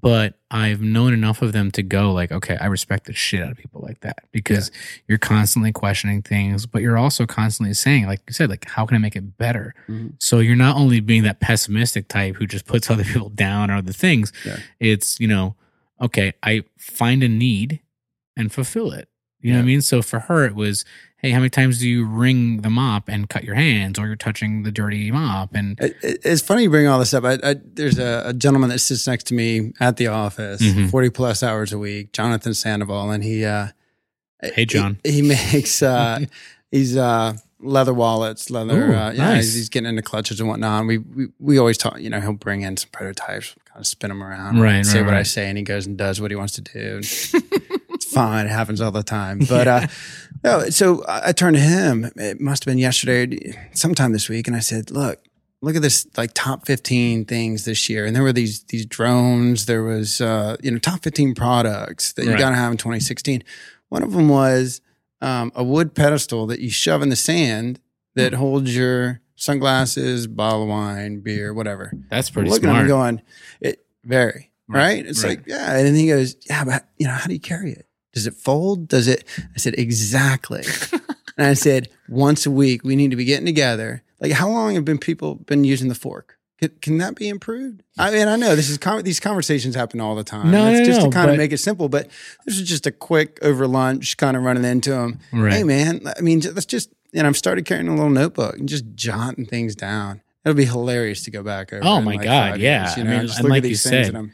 [SPEAKER 2] but I've known enough of them to go like, okay, I respect the shit out of people like that because you're constantly questioning things, but you're also constantly saying, like you said, like how can I make it better?
[SPEAKER 4] Mhm.
[SPEAKER 2] So you're not only being that pessimistic type who just puts other people down or other things.
[SPEAKER 4] Yeah.
[SPEAKER 2] It's, you know, okay, I find a need and fulfill it. You know what I mean? So for her, it was, hey, how many times do you wring the mop and cut your hands or you're touching the dirty mop? And
[SPEAKER 4] It, it- it's funny you bring all this up. I, I, there's a, a gentleman that sits next to me at the office,
[SPEAKER 2] Mhm.
[SPEAKER 4] 40 plus hours a week, Jonathan Sandoval, and he, uh,
[SPEAKER 2] Hey, John.
[SPEAKER 4] he, he makes, uh, he's, uh, leather wallets, leather,
[SPEAKER 2] Ooh,
[SPEAKER 4] uh, yeah,
[SPEAKER 2] nice.
[SPEAKER 4] he's, he's getting into clutches and whatnot. And we, we, we always talk, you know, he'll bring in some prototypes, kind of spin them around,
[SPEAKER 2] Right,
[SPEAKER 4] say
[SPEAKER 2] right,
[SPEAKER 4] what I say, and he goes and does what he wants to do. it's fine. It happens all the time. But, uh, no, so I, turned to him. It must have been yesterday, sometime this week, and I said, "Look, look at this like top 15 things this year and there were these these drones there was uh you know top 15 products that you
[SPEAKER 2] Right.
[SPEAKER 4] got to have in 2016 one of them was um, a wood pedestal that you shove in the sand that
[SPEAKER 2] Hmm.
[SPEAKER 4] holds your sunglasses bottle of wine beer whatever
[SPEAKER 2] that's pretty
[SPEAKER 4] looking at him
[SPEAKER 2] smart.
[SPEAKER 4] going it very
[SPEAKER 2] Right,
[SPEAKER 4] right, it's
[SPEAKER 2] right.
[SPEAKER 4] like yeah and then he goes yeah but you know how do you carry it does it fold does it i said exactly and i said once a week we need to be getting together like how long have been people been using the fork can, can that be improved i mean i know this is these conversations happen all the time
[SPEAKER 2] No,
[SPEAKER 4] it's
[SPEAKER 2] no,
[SPEAKER 4] just
[SPEAKER 2] no,
[SPEAKER 4] to kind of make it simple but this is just a quick over lunch kind of running into them
[SPEAKER 2] Right.
[SPEAKER 4] hey man i mean let's just and i've started carrying a little notebook and just jotting things down It'll be hilarious to go back over.
[SPEAKER 2] Oh my God, yeah.
[SPEAKER 4] years, you
[SPEAKER 2] I mean,
[SPEAKER 4] just look
[SPEAKER 2] like
[SPEAKER 4] at
[SPEAKER 2] you
[SPEAKER 4] these things
[SPEAKER 2] said,
[SPEAKER 4] I'm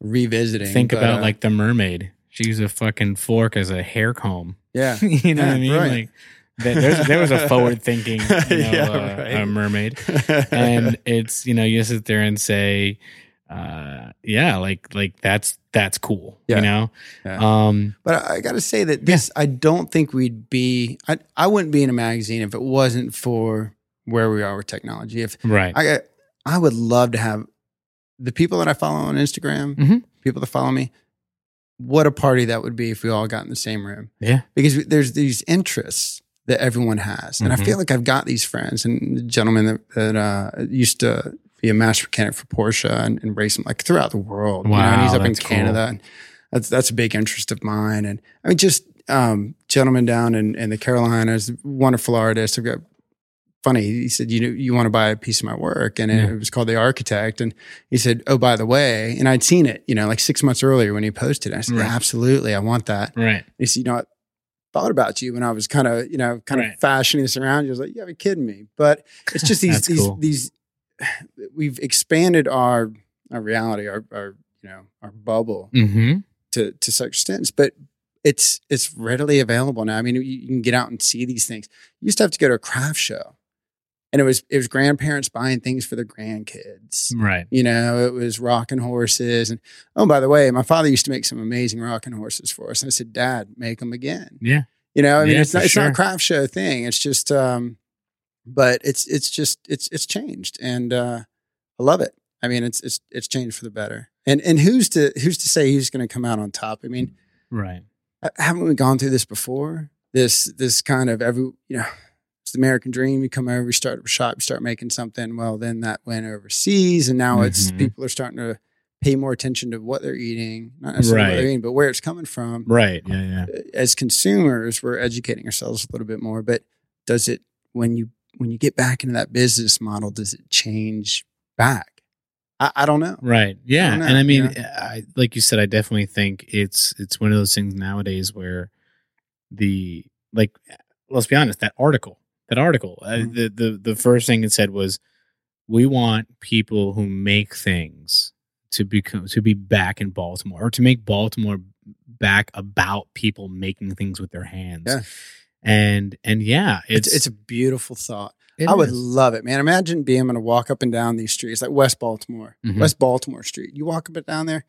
[SPEAKER 4] revisiting.
[SPEAKER 2] Think
[SPEAKER 4] but,
[SPEAKER 2] about
[SPEAKER 4] uh,
[SPEAKER 2] like the mermaid. She used a fucking fork as a hair comb.
[SPEAKER 4] Yeah.
[SPEAKER 2] you know
[SPEAKER 4] Yeah,
[SPEAKER 2] what I mean?
[SPEAKER 4] right.
[SPEAKER 2] Like there, there's, there was a forward thinking, you know,
[SPEAKER 4] Yeah,
[SPEAKER 2] uh,
[SPEAKER 4] right.
[SPEAKER 2] uh, mermaid, and it's you know you sit there and say, uh, yeah, like like that's that's cool,
[SPEAKER 4] Yeah.
[SPEAKER 2] you know.
[SPEAKER 4] Yeah.
[SPEAKER 2] Um,
[SPEAKER 4] But I, I got to say that this, I don't think we'd be. I, I wouldn't be in a magazine if it wasn't for where we are with technology. If
[SPEAKER 2] right,
[SPEAKER 4] I, I would love to have the people that I follow on Instagram,
[SPEAKER 2] Mhm.
[SPEAKER 4] people that follow me. What a party that would be if we all got in the same room.
[SPEAKER 2] yeah,
[SPEAKER 4] because there's these interests that everyone has, and
[SPEAKER 2] Mhm.
[SPEAKER 4] I feel like I've got these friends and the gentleman that, that uh, used to be a master mechanic for Porsche and, and race them like throughout the world. you know, and he's up in
[SPEAKER 2] that's cool.
[SPEAKER 4] Canada, and that's that's a big interest of mine. And I mean, just um, gentleman down in, in the Carolinas, wonderful artist. I've got funny. He said, "You know, you want to buy a piece of my work," and
[SPEAKER 2] Yeah.
[SPEAKER 4] it was called The Architect. And he said, "Oh, by the way," and I'd seen it, you know, like six months earlier when he posted. it. I said,
[SPEAKER 2] Right.
[SPEAKER 4] "Yeah, absolutely, I want that."
[SPEAKER 2] right,
[SPEAKER 4] He said, you know, I thought about you when I was kind of, you know, kind
[SPEAKER 2] Right.
[SPEAKER 4] of fashioning this around. You I was like, you gotta be kidding me. But it's just these, these,
[SPEAKER 2] cool.
[SPEAKER 4] these, we've expanded our, our reality, our, our, you know, our bubble
[SPEAKER 2] mm-hmm.
[SPEAKER 4] to, to such extents, but it's, it's readily available now. I mean, you, you can get out and see these things. You used to have to go to a craft show and it was, it was grandparents buying things for their grandkids.
[SPEAKER 2] right,
[SPEAKER 4] You know, it was rocking horses. And oh, by the way, my father used to make some amazing rocking horses for us. And I said, Dad, make them again.
[SPEAKER 2] yeah,
[SPEAKER 4] You know, I mean,
[SPEAKER 2] Yeah,
[SPEAKER 4] it's not it's not a craft show thing. It's just, um, but it's it's just it's it's changed, and uh, I love it. I mean, it's it's it's changed for the better. And and who's to who's to say who's going to come out on top? I mean,
[SPEAKER 2] right,
[SPEAKER 4] haven't we gone through this before? This this kind of every you know, it's the American dream. You come over, you start a shop, you start making something. Well, then that went overseas, and now it's
[SPEAKER 2] Mhm.
[SPEAKER 4] people are starting to pay more attention to what they're eating, not necessarily what they're eating, but where it's coming from
[SPEAKER 2] right, yeah, yeah,
[SPEAKER 4] as consumers, we're educating ourselves a little bit more. But does it when you when you get back into that business model, does it change back? I, I don't know.
[SPEAKER 2] right, yeah.
[SPEAKER 4] don't know,
[SPEAKER 2] and I mean,
[SPEAKER 4] you
[SPEAKER 2] I, like you said, I definitely think it's it's one of those things nowadays where the like, let's be honest, that article, that article, uh,
[SPEAKER 4] Mhm.
[SPEAKER 2] the the the first thing it said was, we want people who make things to become to be back in Baltimore or to make Baltimore back about people making things with their hands.
[SPEAKER 4] Yeah.
[SPEAKER 2] And and yeah,
[SPEAKER 4] It's
[SPEAKER 2] it's
[SPEAKER 4] it's a beautiful thought. I would love it, man. Imagine being able to walk up and down these streets, like West Baltimore,
[SPEAKER 2] Mhm.
[SPEAKER 4] West Baltimore Street. You walk up and down there.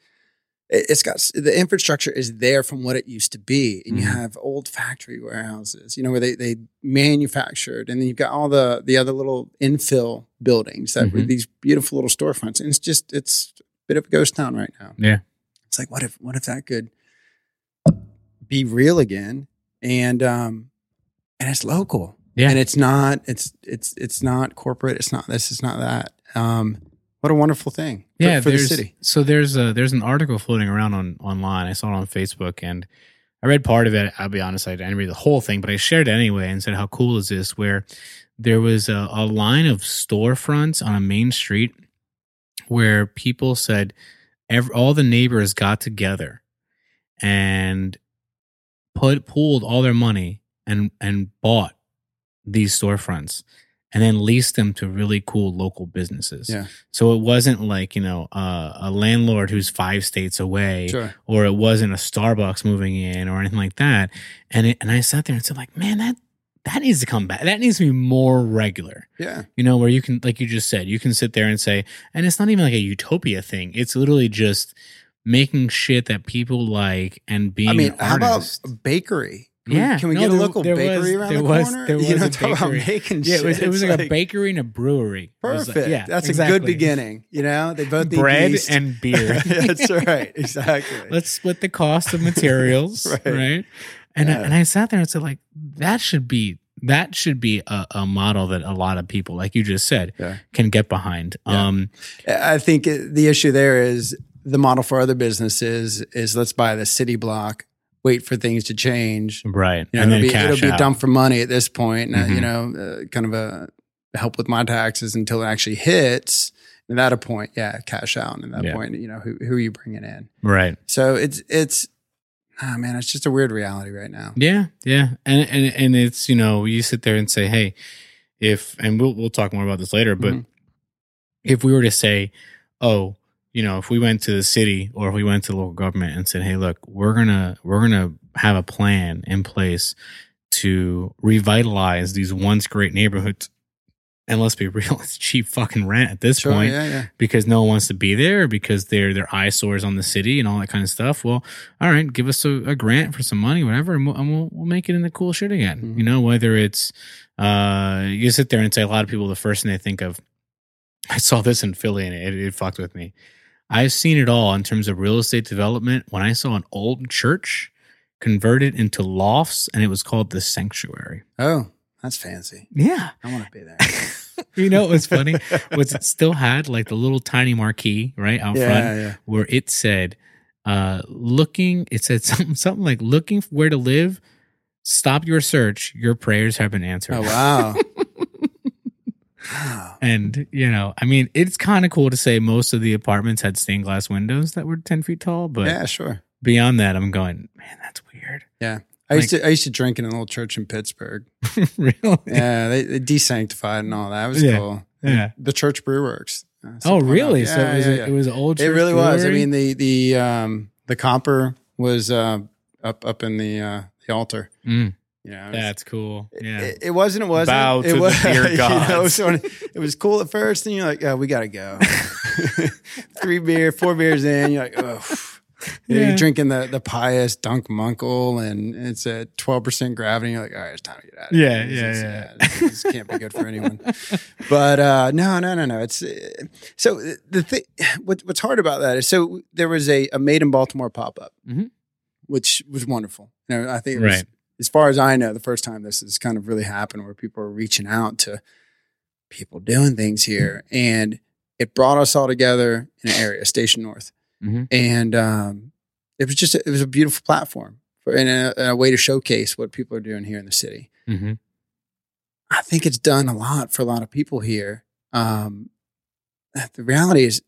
[SPEAKER 4] It- It's got the infrastructure is there from what it used to be, and you
[SPEAKER 2] Mhm.
[SPEAKER 4] have old factory warehouses, you know, where they they manufactured, and then you've got all the the other little infill buildings that were
[SPEAKER 2] Mhm.
[SPEAKER 4] these beautiful little storefronts, and it's just it's a bit of a ghost town right now.
[SPEAKER 2] Yeah.
[SPEAKER 4] it's like what if what if that could be real again, and um, and it's local,
[SPEAKER 2] Yeah.
[SPEAKER 4] and it's not it's it's it's not corporate, it's not this, it's not that. Um, what a wonderful thing, for,
[SPEAKER 2] yeah,
[SPEAKER 4] for the city.
[SPEAKER 2] So there's a there's an article floating around on online. I saw it on Facebook and I read part of it. I'll be honest, I didn't read the whole thing, but I shared it anyway and said, "How cool is this?" Where there was a, a line of storefronts on a main street where people said every, all the neighbors got together and put pooled all their money and and bought these storefronts and then lease them to really cool local businesses.
[SPEAKER 4] Yeah.
[SPEAKER 2] So it wasn't like, you know, uh, a landlord who's five states away
[SPEAKER 4] Sure.
[SPEAKER 2] or it wasn't a Starbucks moving in or anything like that. And it, and I sat there and said like, man, that that needs to come back. That needs to be more regular.
[SPEAKER 4] Yeah.
[SPEAKER 2] You know, where you can like you just said, you can sit there and say, and it's not even like a utopia thing. It's literally just making shit that people like and being
[SPEAKER 4] I mean,
[SPEAKER 2] an
[SPEAKER 4] how about a bakery? Can
[SPEAKER 2] Yeah.
[SPEAKER 4] we, can we
[SPEAKER 2] No,
[SPEAKER 4] get a
[SPEAKER 2] there-
[SPEAKER 4] local
[SPEAKER 2] there
[SPEAKER 4] bakery
[SPEAKER 2] was-
[SPEAKER 4] around
[SPEAKER 2] there
[SPEAKER 4] the
[SPEAKER 2] was-
[SPEAKER 4] corner?
[SPEAKER 2] there
[SPEAKER 4] you know,
[SPEAKER 2] a
[SPEAKER 4] talk about
[SPEAKER 2] bakery.
[SPEAKER 4] making
[SPEAKER 2] yeah, it was, it was
[SPEAKER 4] It's
[SPEAKER 2] like, a bakery and a brewery. It was like-
[SPEAKER 4] Perfect.
[SPEAKER 2] yeah,
[SPEAKER 4] That's a good beginning. You know, they both need
[SPEAKER 2] Bread
[SPEAKER 4] yeast.
[SPEAKER 2] and beer.
[SPEAKER 4] That's right. Exactly.
[SPEAKER 2] Let's split the cost of materials,
[SPEAKER 4] Right.
[SPEAKER 2] right? And I, and I sat there and said, like, that should be that should be a, a model that a lot of people, like you just said,
[SPEAKER 4] Yeah.
[SPEAKER 2] can get behind.
[SPEAKER 4] Yeah.
[SPEAKER 2] Um,
[SPEAKER 4] I think the issue there is the model for other businesses is let's buy the city block, wait for things to change.
[SPEAKER 2] right,
[SPEAKER 4] You know,
[SPEAKER 2] and
[SPEAKER 4] it'll
[SPEAKER 2] then
[SPEAKER 4] be, it'll be dump for money at this point. And, uh, you know, uh, kind of a help with my taxes until it actually hits. And at a point, yeah, cash out. And at that
[SPEAKER 2] Yeah.
[SPEAKER 4] point, you know, who, who are you bringing in?
[SPEAKER 2] right.
[SPEAKER 4] So it's, it's, ah, man, it's just a weird reality right now.
[SPEAKER 2] Yeah, yeah, and and and it's you know you sit there and say, hey, if and we'll we'll talk more about this later, but
[SPEAKER 4] Mhm.
[SPEAKER 2] if we were to say, oh, you know, if we went to the city or if we went to the local government and said, "Hey, look, we're gonna we're gonna have a plan in place to revitalize these once great neighborhoods," and let's be real, it's cheap fucking rent at this
[SPEAKER 4] Sure,
[SPEAKER 2] point
[SPEAKER 4] yeah, yeah.
[SPEAKER 2] because no one wants to be there because they're they're eyesores on the city and all that kind of stuff. Well, all right, give us a, a grant for some money, whatever, and we'll, and we'll we'll make it into cool shit again.
[SPEAKER 4] Mhm.
[SPEAKER 2] You know, whether it's uh, you sit there and say a lot of people the first thing they think of. I saw this in Philly and it, it fucked with me. I've seen it all in terms of real estate development. When I saw an old church converted into lofts and it was called the Sanctuary.
[SPEAKER 4] Oh, that's fancy.
[SPEAKER 2] Yeah.
[SPEAKER 4] I want to be there.
[SPEAKER 2] you know what was funny? was it still had like the little tiny marquee right out
[SPEAKER 4] yeah,
[SPEAKER 2] front
[SPEAKER 4] yeah.
[SPEAKER 2] where it said uh looking it said something something like looking for where to live stop your search your prayers have been answered
[SPEAKER 4] Oh wow.
[SPEAKER 2] and you know i mean it's kind of cool to say most of the apartments had stained glass windows that were 10 feet tall but
[SPEAKER 4] yeah, sure.
[SPEAKER 2] beyond that i'm going man that's weird Yeah.
[SPEAKER 4] I used to I used to drink in a little church in Pittsburgh.
[SPEAKER 2] really
[SPEAKER 4] Yeah, they, they desanctified and all that. It was
[SPEAKER 2] Yeah,
[SPEAKER 4] cool.
[SPEAKER 2] yeah.
[SPEAKER 4] The church brew works. Uh,
[SPEAKER 2] oh really
[SPEAKER 4] that.
[SPEAKER 2] so
[SPEAKER 4] Yeah,
[SPEAKER 2] it was,
[SPEAKER 4] yeah,
[SPEAKER 2] a,
[SPEAKER 4] yeah.
[SPEAKER 2] it was an old
[SPEAKER 4] It really was. I mean the the um the copper was uh up up in the uh the altar.
[SPEAKER 2] Mm,
[SPEAKER 4] You know, was-
[SPEAKER 2] that's cool yeah
[SPEAKER 4] It, it wasn't. It wasn't.
[SPEAKER 1] Bow
[SPEAKER 4] it
[SPEAKER 1] to the
[SPEAKER 4] was,
[SPEAKER 1] dear
[SPEAKER 4] you know, so it was cool at first, and you're like, "Oh, we gotta go." Three beer, four beers in, you're like, "Oh." You know,
[SPEAKER 2] Yeah.
[SPEAKER 4] You're drinking the the pious Dunk Munkle, and it's at twelve percent gravity. You're like, "All right, it's time to get out." Of
[SPEAKER 2] Yeah,
[SPEAKER 4] here.
[SPEAKER 2] Yeah,
[SPEAKER 4] is-
[SPEAKER 2] yeah.
[SPEAKER 4] This, this can't be good for anyone. But uh, no, no, no, no. It's uh, so the thing. What, what's hard about that is so there was a, a made in Baltimore pop up,
[SPEAKER 2] Mhm.
[SPEAKER 4] which was wonderful. You know, I think it was,
[SPEAKER 2] Right.
[SPEAKER 4] As far as I know, the first time this has kind of really happened, where people are reaching out to people doing things here, and it brought us all together in an area, Station North,
[SPEAKER 2] Mhm.
[SPEAKER 4] and um, it was just a, it was a beautiful platform for and a, a way to showcase what people are doing here in the city.
[SPEAKER 2] hmm
[SPEAKER 4] I think it's done a lot for a lot of people here. Um, the reality is,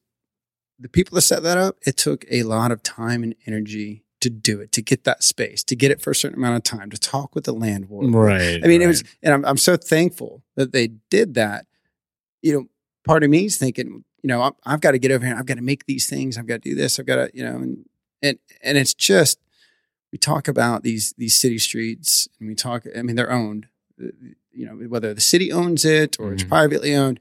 [SPEAKER 4] the people that set that up, it took a lot of time and energy to do it, to get that space, to get it for a certain amount of time, to talk with the landlord.
[SPEAKER 2] right
[SPEAKER 4] I mean, it was, and I'm, I'm so thankful that they did that. You know, part of me is thinking, you know, I've, I've got to get over here. I've got to make these things. I've got to do this. I've got to, you know, and and and it's just we talk about these these city streets, and we talk. I mean, they're owned. uh, You know, whether the city owns it or it's
[SPEAKER 2] Mhm.
[SPEAKER 4] privately owned.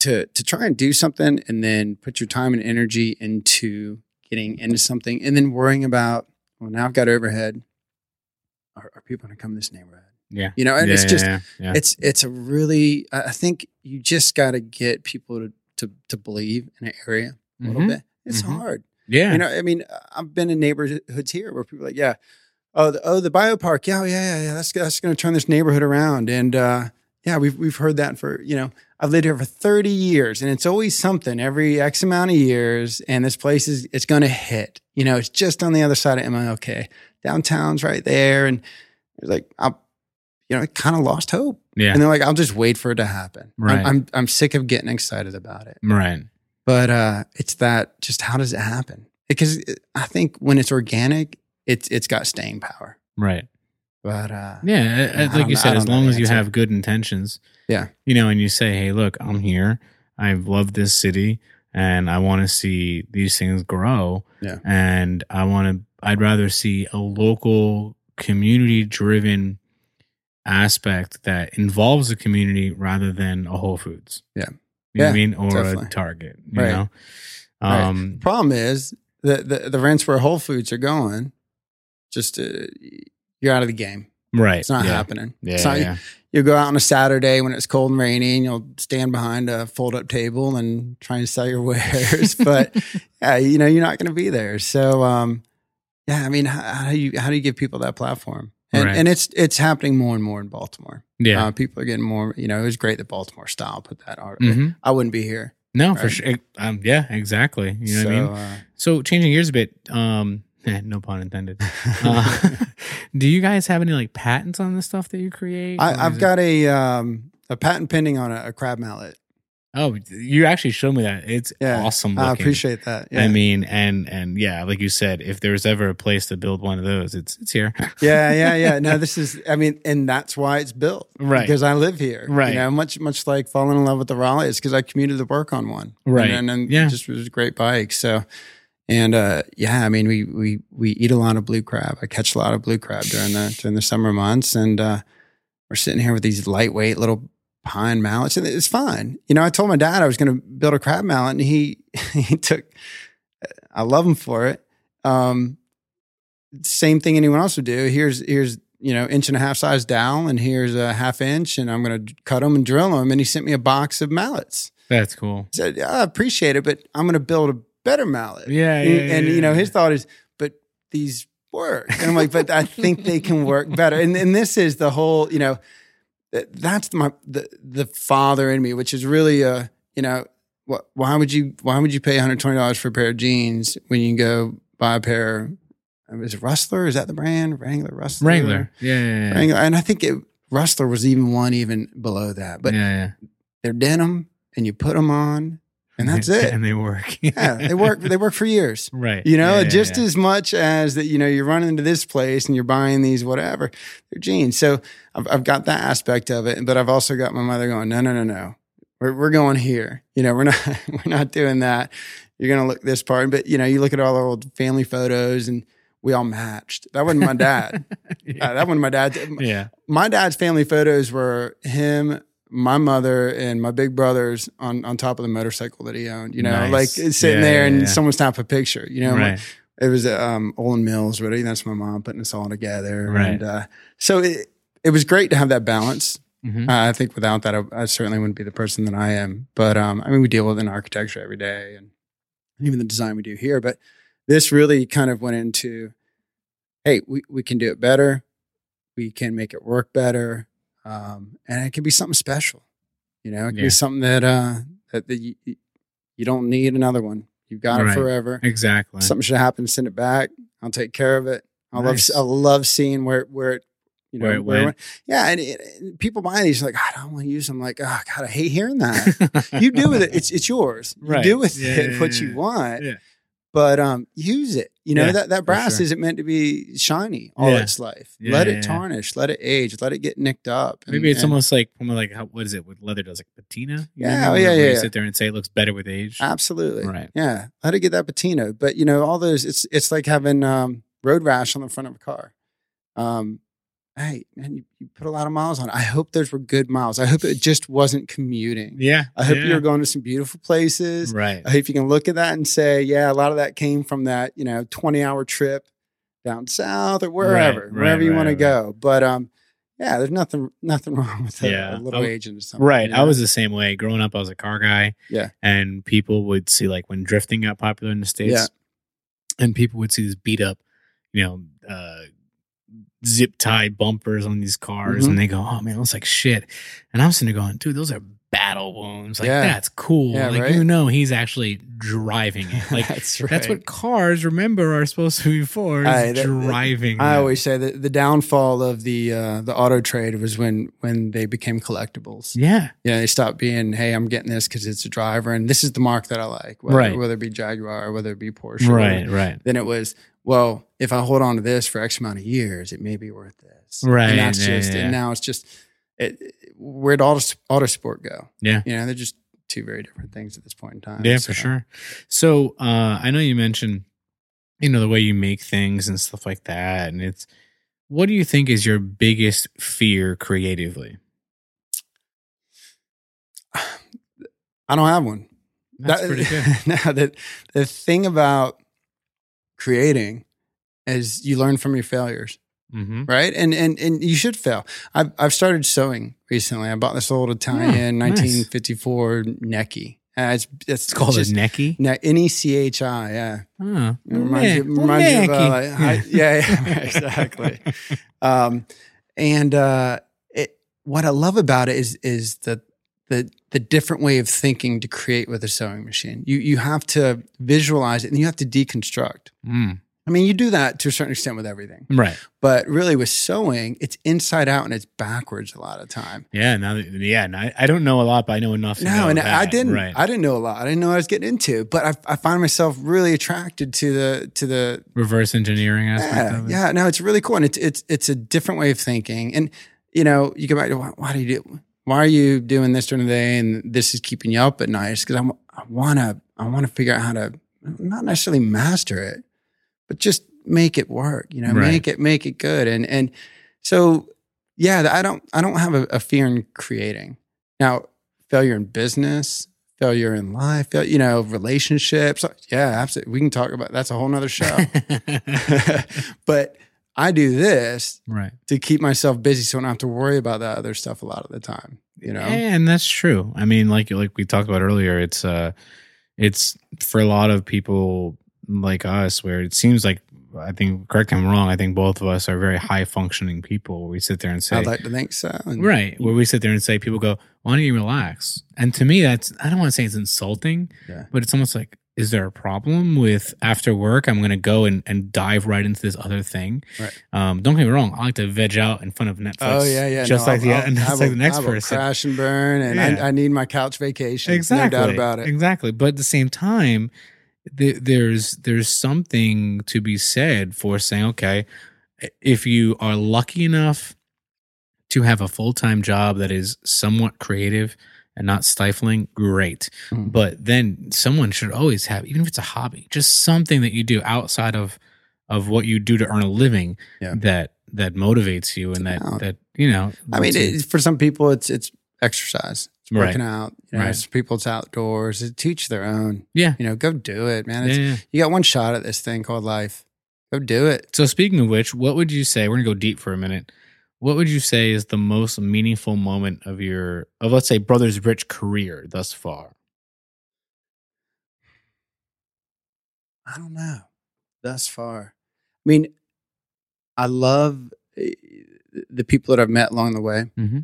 [SPEAKER 4] To to try and do something, and then put your time and energy into getting into something, and then worrying about, well, now I've got overhead. Are, are people going to come to this neighborhood?
[SPEAKER 2] yeah
[SPEAKER 4] You know, and
[SPEAKER 2] yeah,
[SPEAKER 4] it's just
[SPEAKER 2] yeah, yeah.
[SPEAKER 4] it's it's a really I think you just got to get people to, to to believe in an area a little
[SPEAKER 2] Mhm.
[SPEAKER 4] bit. It's
[SPEAKER 2] Mhm.
[SPEAKER 4] hard,
[SPEAKER 2] yeah
[SPEAKER 4] you know. I mean, I've been in neighborhoods here where people are like, yeah, oh, the, oh, the biopark, yeah, yeah, yeah, yeah, that's that's going to turn this neighborhood around, and uh, yeah, we've we've heard that for you know, I've lived here for thirty years, and it's always something every X amount of years, and this place is it's going to hit. You know, it's just on the other side of MLK, downtown's right there, and it's like I, you know, I kind of lost hope.
[SPEAKER 2] yeah
[SPEAKER 4] And they're like, I'll just wait for it to happen. I'm-
[SPEAKER 2] Right.
[SPEAKER 4] I'm, I'm sick of getting excited about it.
[SPEAKER 2] right
[SPEAKER 4] But uh, it's that just how does it happen? Because I think when it's organic, it's it's got staying power.
[SPEAKER 2] right
[SPEAKER 4] But uh,
[SPEAKER 2] Yeah, uh,
[SPEAKER 4] I
[SPEAKER 2] like you said, as long as you have good intentions.
[SPEAKER 4] Yeah.
[SPEAKER 2] You know, and you say, hey, look, I'm here. I love this city and I want to see these things grow.
[SPEAKER 4] Yeah.
[SPEAKER 2] And I want to, I'd rather see a local community driven aspect that involves the community rather than a Whole Foods.
[SPEAKER 4] Yeah.
[SPEAKER 2] You know what I mean? Or
[SPEAKER 4] definitely.
[SPEAKER 2] a Target, you
[SPEAKER 4] Right.
[SPEAKER 2] know?
[SPEAKER 4] Right.
[SPEAKER 2] Um,
[SPEAKER 4] problem is the, the the rents where Whole Foods are going, just uh, you're out of the game.
[SPEAKER 2] Right.
[SPEAKER 4] It's not
[SPEAKER 2] yeah.
[SPEAKER 4] happening.
[SPEAKER 2] Yeah.
[SPEAKER 4] Not,
[SPEAKER 2] yeah.
[SPEAKER 4] You'll go out on a Saturday when it's cold and rainy, and you'll stand behind a fold up table and try and sell your wares. but yeah, you know, you're not going to be there. So, um, yeah, I mean, how, how do you how do you give people that platform? And,
[SPEAKER 2] Right.
[SPEAKER 4] and it's it's happening more and more in Baltimore.
[SPEAKER 2] yeah.
[SPEAKER 4] Uh, people are getting more. You know, it was great that Baltimore style put that art.
[SPEAKER 2] Mhm.
[SPEAKER 4] I wouldn't be here.
[SPEAKER 2] No, for sure. Um, yeah, exactly. You know
[SPEAKER 4] so,
[SPEAKER 2] what I mean?
[SPEAKER 4] uh,
[SPEAKER 2] So changing gears a bit, um, no pun intended. Uh, do you guys have any like patents on the stuff that you create?
[SPEAKER 4] I,
[SPEAKER 2] is
[SPEAKER 4] I've
[SPEAKER 2] it-
[SPEAKER 4] got a um, a patent pending on a, a crab mallet.
[SPEAKER 2] Oh, you actually showed me that. It's
[SPEAKER 4] Yeah,
[SPEAKER 2] awesome.
[SPEAKER 4] I appreciate that. Yeah.
[SPEAKER 2] I mean, and and yeah, like you said, if there's ever a place to build one of those, it's it's here.
[SPEAKER 4] yeah, yeah, yeah. No, this is. I mean, and that's why it's built,
[SPEAKER 2] Right.
[SPEAKER 4] Because I live here,
[SPEAKER 2] Right.
[SPEAKER 4] You know, much much like falling in love with the Raleigh is because I commuted to work on one,
[SPEAKER 2] Right.
[SPEAKER 4] And, and
[SPEAKER 2] Yeah.
[SPEAKER 4] it just was a great bike. So, and uh, yeah, I mean, we we we eat a lot of blue crab. I catch a lot of blue crab during the during the summer months, and uh, we're sitting here with these lightweight little pine mallets, and it's fine. You know, I told my dad I was going to build a crab mallet, and he he took. I love him for it. Um, same thing anyone else would do. Here's here's you know inch and a half size dowel, and here's a half inch, and I'm going to cut them and drill them. And he sent me a box of mallets.
[SPEAKER 2] That's cool.
[SPEAKER 4] Said, I appreciate it, but I'm going to build a better mallet.
[SPEAKER 2] Yeah,
[SPEAKER 4] and,
[SPEAKER 2] yeah,
[SPEAKER 4] and
[SPEAKER 2] yeah,
[SPEAKER 4] you know his thought is, but these work, and I'm like, but I think they can work better. And and this is the whole, you know, that- that's my the the father in me, which is really a you know. What, why would you why would you pay $120 for a pair of jeans when you can go buy a pair is it Rustler? Is that the brand? Wrangler, Rustler?
[SPEAKER 2] Wrangler. Yeah.
[SPEAKER 4] Wrangler. And I think it, Rustler was even one even below that. But
[SPEAKER 2] yeah, yeah.
[SPEAKER 4] they're denim and you put them on and that's it.
[SPEAKER 2] And they work.
[SPEAKER 4] yeah, they work they work for years.
[SPEAKER 2] Right.
[SPEAKER 4] You know,
[SPEAKER 2] Yeah, yeah,
[SPEAKER 4] just
[SPEAKER 2] yeah.
[SPEAKER 4] as much as that, you know, you're running into this place and you're buying these, whatever, they're jeans. So I've, I've got that aspect of it, but I've also got my mother going, no, no, no, no, we're, we're going here. You know, we're not, we're not doing that. You're going to look this part, but you know, you look at all our old family photos and we all matched. That wasn't my dad.
[SPEAKER 2] yeah.
[SPEAKER 4] Uh, that wasn't my dad.
[SPEAKER 2] yeah.
[SPEAKER 4] My dad's family photos were him, my mother, and my big brothers on, on top of the motorcycle that he owned. You know,
[SPEAKER 2] Nice.
[SPEAKER 4] like sitting
[SPEAKER 2] Yeah,
[SPEAKER 4] there and
[SPEAKER 2] yeah.
[SPEAKER 4] someone snapped a picture. You know,
[SPEAKER 2] right.
[SPEAKER 4] it was um Olan Mills, really. That's my mom putting us all together.
[SPEAKER 2] Right.
[SPEAKER 4] And uh, so it, it was great to have that balance.
[SPEAKER 2] Mhm.
[SPEAKER 4] Uh, I think without that, I, I certainly wouldn't be the person that I am. But um, I mean, we deal with it in architecture every day and even the design we do here. But this really kind of went into hey, we, we can do it better. We can make it work better. Um, and it can be something special. You know, it can
[SPEAKER 2] Yeah.
[SPEAKER 4] be something that, uh, that, that you, you don't need another one. You've got
[SPEAKER 2] Right.
[SPEAKER 4] it forever
[SPEAKER 2] Exactly.
[SPEAKER 4] something should happen, send it back. I'll take care of it. I
[SPEAKER 2] Nice.
[SPEAKER 4] love I love seeing where where it you know
[SPEAKER 2] Where it went.
[SPEAKER 4] yeah, and, it, and people buy these like I don't want to use them. Like oh God, I hate hearing that. you do with it. It's it's yours. You do with
[SPEAKER 2] Yeah,
[SPEAKER 4] it
[SPEAKER 2] yeah,
[SPEAKER 4] what you want.
[SPEAKER 2] Yeah.
[SPEAKER 4] But um, use it. You know
[SPEAKER 2] Yeah,
[SPEAKER 4] that that brass
[SPEAKER 2] sure.
[SPEAKER 4] isn't meant to be shiny all
[SPEAKER 2] Yeah.
[SPEAKER 4] its life.
[SPEAKER 2] Yeah,
[SPEAKER 4] let it tarnish. Let it age. Let it get nicked up. and-
[SPEAKER 2] Maybe it's
[SPEAKER 4] and-
[SPEAKER 2] almost like almost like how, what is it? What leather does like patina? You
[SPEAKER 4] Yeah,
[SPEAKER 2] know,
[SPEAKER 4] oh, yeah, yeah,
[SPEAKER 2] You sit there and say it looks better with age.
[SPEAKER 4] Absolutely.
[SPEAKER 2] Right.
[SPEAKER 4] Yeah. Let it get that patina. But you know, all those it's it's like having um road rash on the front of a car. Um hey, man, you, you put a lot of miles on. I hope those were good miles. I hope it just wasn't commuting.
[SPEAKER 2] Yeah.
[SPEAKER 4] I hope
[SPEAKER 2] yeah.
[SPEAKER 4] you were going to some beautiful places.
[SPEAKER 2] right.
[SPEAKER 4] I hope you can look at that and say, yeah, a lot of that came from that, you know, 20 hour trip down south or wherever,
[SPEAKER 2] right,
[SPEAKER 4] wherever you
[SPEAKER 2] right,
[SPEAKER 4] want to
[SPEAKER 2] right.
[SPEAKER 4] go. But um, yeah, there's nothing nothing wrong with a,
[SPEAKER 2] Yeah.
[SPEAKER 4] a little
[SPEAKER 2] I-
[SPEAKER 4] age into something.
[SPEAKER 2] Right.
[SPEAKER 4] you
[SPEAKER 2] I was the same way. Growing up, I was a car guy.
[SPEAKER 4] Yeah.
[SPEAKER 2] And people would see like when drifting got popular in the States.
[SPEAKER 4] Yeah.
[SPEAKER 2] And people would see this beat up, you know, uh zip tie bumpers on these cars
[SPEAKER 4] Mhm.
[SPEAKER 2] and they go, Oh man, it looks like shit. And I'm sitting there going, dude, those are battle wounds. Like
[SPEAKER 4] Yeah.
[SPEAKER 2] that's cool.
[SPEAKER 4] Yeah,
[SPEAKER 2] like
[SPEAKER 4] right?
[SPEAKER 2] you know he's actually driving it. Like
[SPEAKER 4] that's right.
[SPEAKER 2] That's what cars remember are supposed to be for
[SPEAKER 4] Aye, that- that-
[SPEAKER 2] driving.
[SPEAKER 4] I always say that the downfall of the uh, the auto trade was when when they became collectibles.
[SPEAKER 2] yeah,
[SPEAKER 4] Yeah, they stopped being, hey, I'm getting this because it's a driver and this is the mark that I like, whether,
[SPEAKER 2] Right.
[SPEAKER 4] whether it be Jaguar, or whether it be Porsche.
[SPEAKER 2] right,
[SPEAKER 4] whatever.
[SPEAKER 2] right,
[SPEAKER 4] Then it was, well, if I hold on to this for X amount of years, it may be worth this.
[SPEAKER 2] Right,
[SPEAKER 4] And that's
[SPEAKER 2] yeah,
[SPEAKER 4] just,
[SPEAKER 2] yeah,
[SPEAKER 4] and now it's just, it, where'd auto, sport go?
[SPEAKER 2] Yeah.
[SPEAKER 4] You know, they're just two very different things at this point in time.
[SPEAKER 2] yeah,
[SPEAKER 4] So,
[SPEAKER 2] for sure. So uh, I know you mentioned, you know, the way you make things and stuff like that, and it's. What do you think is your biggest fear creatively?
[SPEAKER 4] I don't have one.
[SPEAKER 2] That's
[SPEAKER 4] That-
[SPEAKER 2] pretty good.
[SPEAKER 4] now, the, the thing about creating is you learn from your failures.
[SPEAKER 2] Mm-hmm.
[SPEAKER 4] right? And and and you should fail. I've I've started sewing recently. I bought this old Italian
[SPEAKER 2] nice.
[SPEAKER 4] 1954 Necchi. Uh, it's, it's
[SPEAKER 2] It's called
[SPEAKER 4] just,
[SPEAKER 2] a necky.
[SPEAKER 4] Ne- N E C H I. Yeah,
[SPEAKER 2] Oh,
[SPEAKER 4] it reminds you, reminds you of uh, hi- yeah, yeah, exactly. Um, and uh, it, what I love about it is is the the the different way of thinking to create with a sewing machine. You you have to visualize it and you have to deconstruct.
[SPEAKER 2] Mm,
[SPEAKER 4] I mean, you do that to a certain extent with everything,
[SPEAKER 2] Right.
[SPEAKER 4] but really with sewing, it's inside out and it's backwards a lot of time.
[SPEAKER 2] Yeah. Now that, yeah. And I, I don't know a lot, but I know enough. To
[SPEAKER 4] No,
[SPEAKER 2] know
[SPEAKER 4] and
[SPEAKER 2] that.
[SPEAKER 4] I didn't.
[SPEAKER 2] Right.
[SPEAKER 4] I didn't know a lot. I didn't know what I was getting into, but I, I find myself really attracted to the to the
[SPEAKER 2] Reverse engineering aspect
[SPEAKER 4] yeah,
[SPEAKER 2] of it.
[SPEAKER 4] yeah. No, it's really cool, and it's it's it's a different way of thinking. And you know, you go back to why, why do you do? Why are you doing this during the day, and this is keeping you up at night? Because I I want to I want to figure out how to not necessarily master it, but just make it work. You know,
[SPEAKER 2] Right.
[SPEAKER 4] make it make it good. And and so yeah, I don't I don't have a, a fear in creating. Now, failure in business, failure in life, fail- you know, relationships. Yeah, absolutely. We can talk about that's a whole nother show. but I do this
[SPEAKER 2] right.
[SPEAKER 4] to keep myself busy so I don't have to worry about that other stuff a lot of the time. You know?
[SPEAKER 2] and that's true. I mean, like like we talked about earlier, it's uh, it's for a lot of people like us, where it seems like I think correct me if I'm wrong. I think both of us are very high functioning people. We sit there and say,
[SPEAKER 4] I'd like to think so. And-
[SPEAKER 2] right, where we sit there and say, people go, "Why don't you relax?" And to me, that's I don't want to say it's insulting,
[SPEAKER 4] Yeah.
[SPEAKER 2] but it's almost like. Is there a problem with after work? I'm going to go and, and dive right into this other thing.
[SPEAKER 4] Right.
[SPEAKER 2] Um, don't get me wrong. I like to veg out in front of Netflix.
[SPEAKER 4] Oh yeah, yeah.
[SPEAKER 2] Just
[SPEAKER 4] No,
[SPEAKER 2] like
[SPEAKER 4] I'll-
[SPEAKER 2] the,
[SPEAKER 4] I'll-
[SPEAKER 2] just like the next person.
[SPEAKER 4] crash and burn, and
[SPEAKER 2] Yeah.
[SPEAKER 4] I, I need my couch vacation.
[SPEAKER 2] exactly
[SPEAKER 4] no doubt about it.
[SPEAKER 2] exactly but at the same time th- there's there's something to be said for saying okay if you are lucky enough to have a full-time job that is somewhat creative and not stifling great
[SPEAKER 4] Mhm.
[SPEAKER 2] but then someone should always have even if it's a hobby just something that you do outside of of what you do to earn a living
[SPEAKER 4] Yeah.
[SPEAKER 2] that that motivates you and that that you know
[SPEAKER 4] I mean, it, for some people, it's it's exercise, it's
[SPEAKER 2] Right.
[SPEAKER 4] working out. You know,
[SPEAKER 2] Right.
[SPEAKER 4] Some people, it's outdoors. It's teach their own.
[SPEAKER 2] yeah
[SPEAKER 4] You know, go do it, man.
[SPEAKER 2] yeah, yeah.
[SPEAKER 4] You got one shot at this thing called life. Go do it.
[SPEAKER 2] So speaking of which, what would you say? We're gonna go deep for a minute. What would you say is the most meaningful moment of your of let's say Brothers Rich career thus far?
[SPEAKER 4] I don't know. Thus far, I mean, I love eh, the people that I've met along the way.
[SPEAKER 2] Mm-hmm.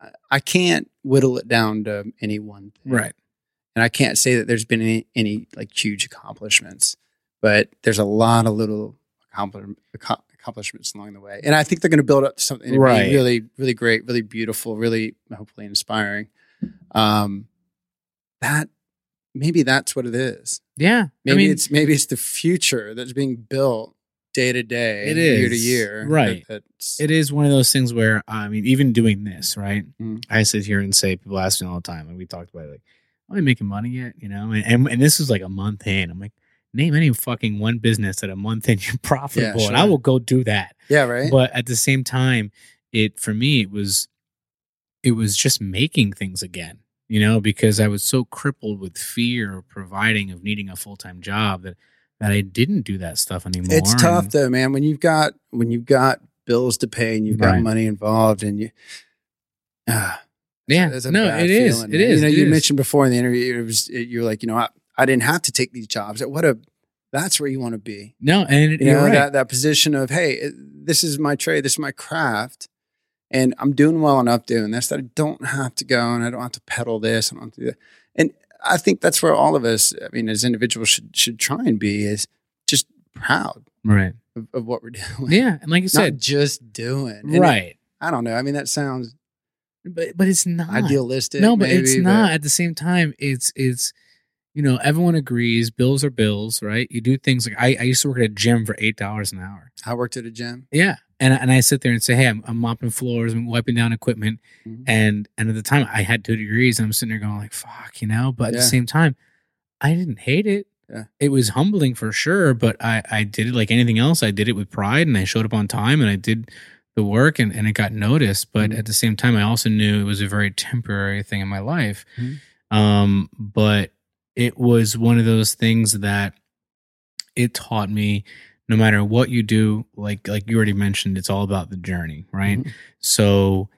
[SPEAKER 4] I- I can't whittle it down to any one thing. Right and I can't say that there's been any, any like huge accomplishments, but there's a lot of little accompli- acco- accomplishments along the way, and I think they're going to build up to something
[SPEAKER 2] Right.
[SPEAKER 4] really, really great, really beautiful, really hopefully inspiring. Um, that maybe that's what it is.
[SPEAKER 2] Yeah.
[SPEAKER 4] Maybe
[SPEAKER 2] I mean,
[SPEAKER 4] it's maybe it's the future that's being built day to day,
[SPEAKER 2] It
[SPEAKER 4] year to year,
[SPEAKER 2] right.
[SPEAKER 4] that-
[SPEAKER 2] it is one of those things where I mean, even doing this, right?
[SPEAKER 4] Mm.
[SPEAKER 2] I sit here and say people ask me all the time, and we talked about it, like, "Are you making money yet?" You know, and, and and this is like a month in. I'm like, name any fucking one business that a month in you're profitable, and I will go do that.
[SPEAKER 4] yeah, right.
[SPEAKER 2] but at the same time it for me it was it was just making things again you know because i was so crippled with fear of providing of needing a full-time job that that i didn't do that stuff anymore
[SPEAKER 4] It's tough
[SPEAKER 2] And-
[SPEAKER 4] though, man. When you've got when you've got bills to pay and you've got money involved, and you, ah,
[SPEAKER 2] yeah
[SPEAKER 4] a
[SPEAKER 2] no it is
[SPEAKER 4] feeling,
[SPEAKER 2] it
[SPEAKER 4] man.
[SPEAKER 2] is
[SPEAKER 4] You know, you
[SPEAKER 2] is.
[SPEAKER 4] mentioned before in the interview, it was you're like, you know, I, I didn't have to take these jobs. What a that's where you want to be.
[SPEAKER 2] no and it,
[SPEAKER 4] You
[SPEAKER 2] you're
[SPEAKER 4] know,
[SPEAKER 2] right.
[SPEAKER 4] that that position of hey, this is my trade, this is my craft. And I'm doing well enough doing this that I don't have to go and I don't have to peddle this. I don't have to do that. And I think that's where all of us, I mean, as individuals should should try and be is just proud
[SPEAKER 2] right
[SPEAKER 4] of, of what we're doing.
[SPEAKER 2] yeah and like you said
[SPEAKER 4] just doing. And
[SPEAKER 2] right
[SPEAKER 4] I don't know. I mean, that sounds
[SPEAKER 2] but but it's not
[SPEAKER 4] idealistic.
[SPEAKER 2] no but it's
[SPEAKER 4] maybe,
[SPEAKER 2] not at the same time it's it's you know everyone agrees bills are bills right you do things like i, I used to work at a gym for eight dollars an hour
[SPEAKER 4] I worked at a gym.
[SPEAKER 2] Yeah. And and I sit there and say, Hey, I'm, I'm mopping floors and wiping down equipment.
[SPEAKER 4] Mhm.
[SPEAKER 2] And and at the time I had two degrees and I'm sitting there going like, fuck, you know, but at
[SPEAKER 4] Yeah.
[SPEAKER 2] the same time, I didn't hate it.
[SPEAKER 4] Yeah.
[SPEAKER 2] It was humbling for sure, but I, I did it like anything else. I did it with pride and I showed up on time and I did the work and, and it got noticed. But
[SPEAKER 4] Mhm.
[SPEAKER 2] at the same time, I also knew it was a very temporary thing in my life.
[SPEAKER 4] Mhm.
[SPEAKER 2] Um, but it was one of those things that it taught me no matter what you do, like like you already mentioned, it's all about the journey, right?
[SPEAKER 4] Mhm.
[SPEAKER 2] So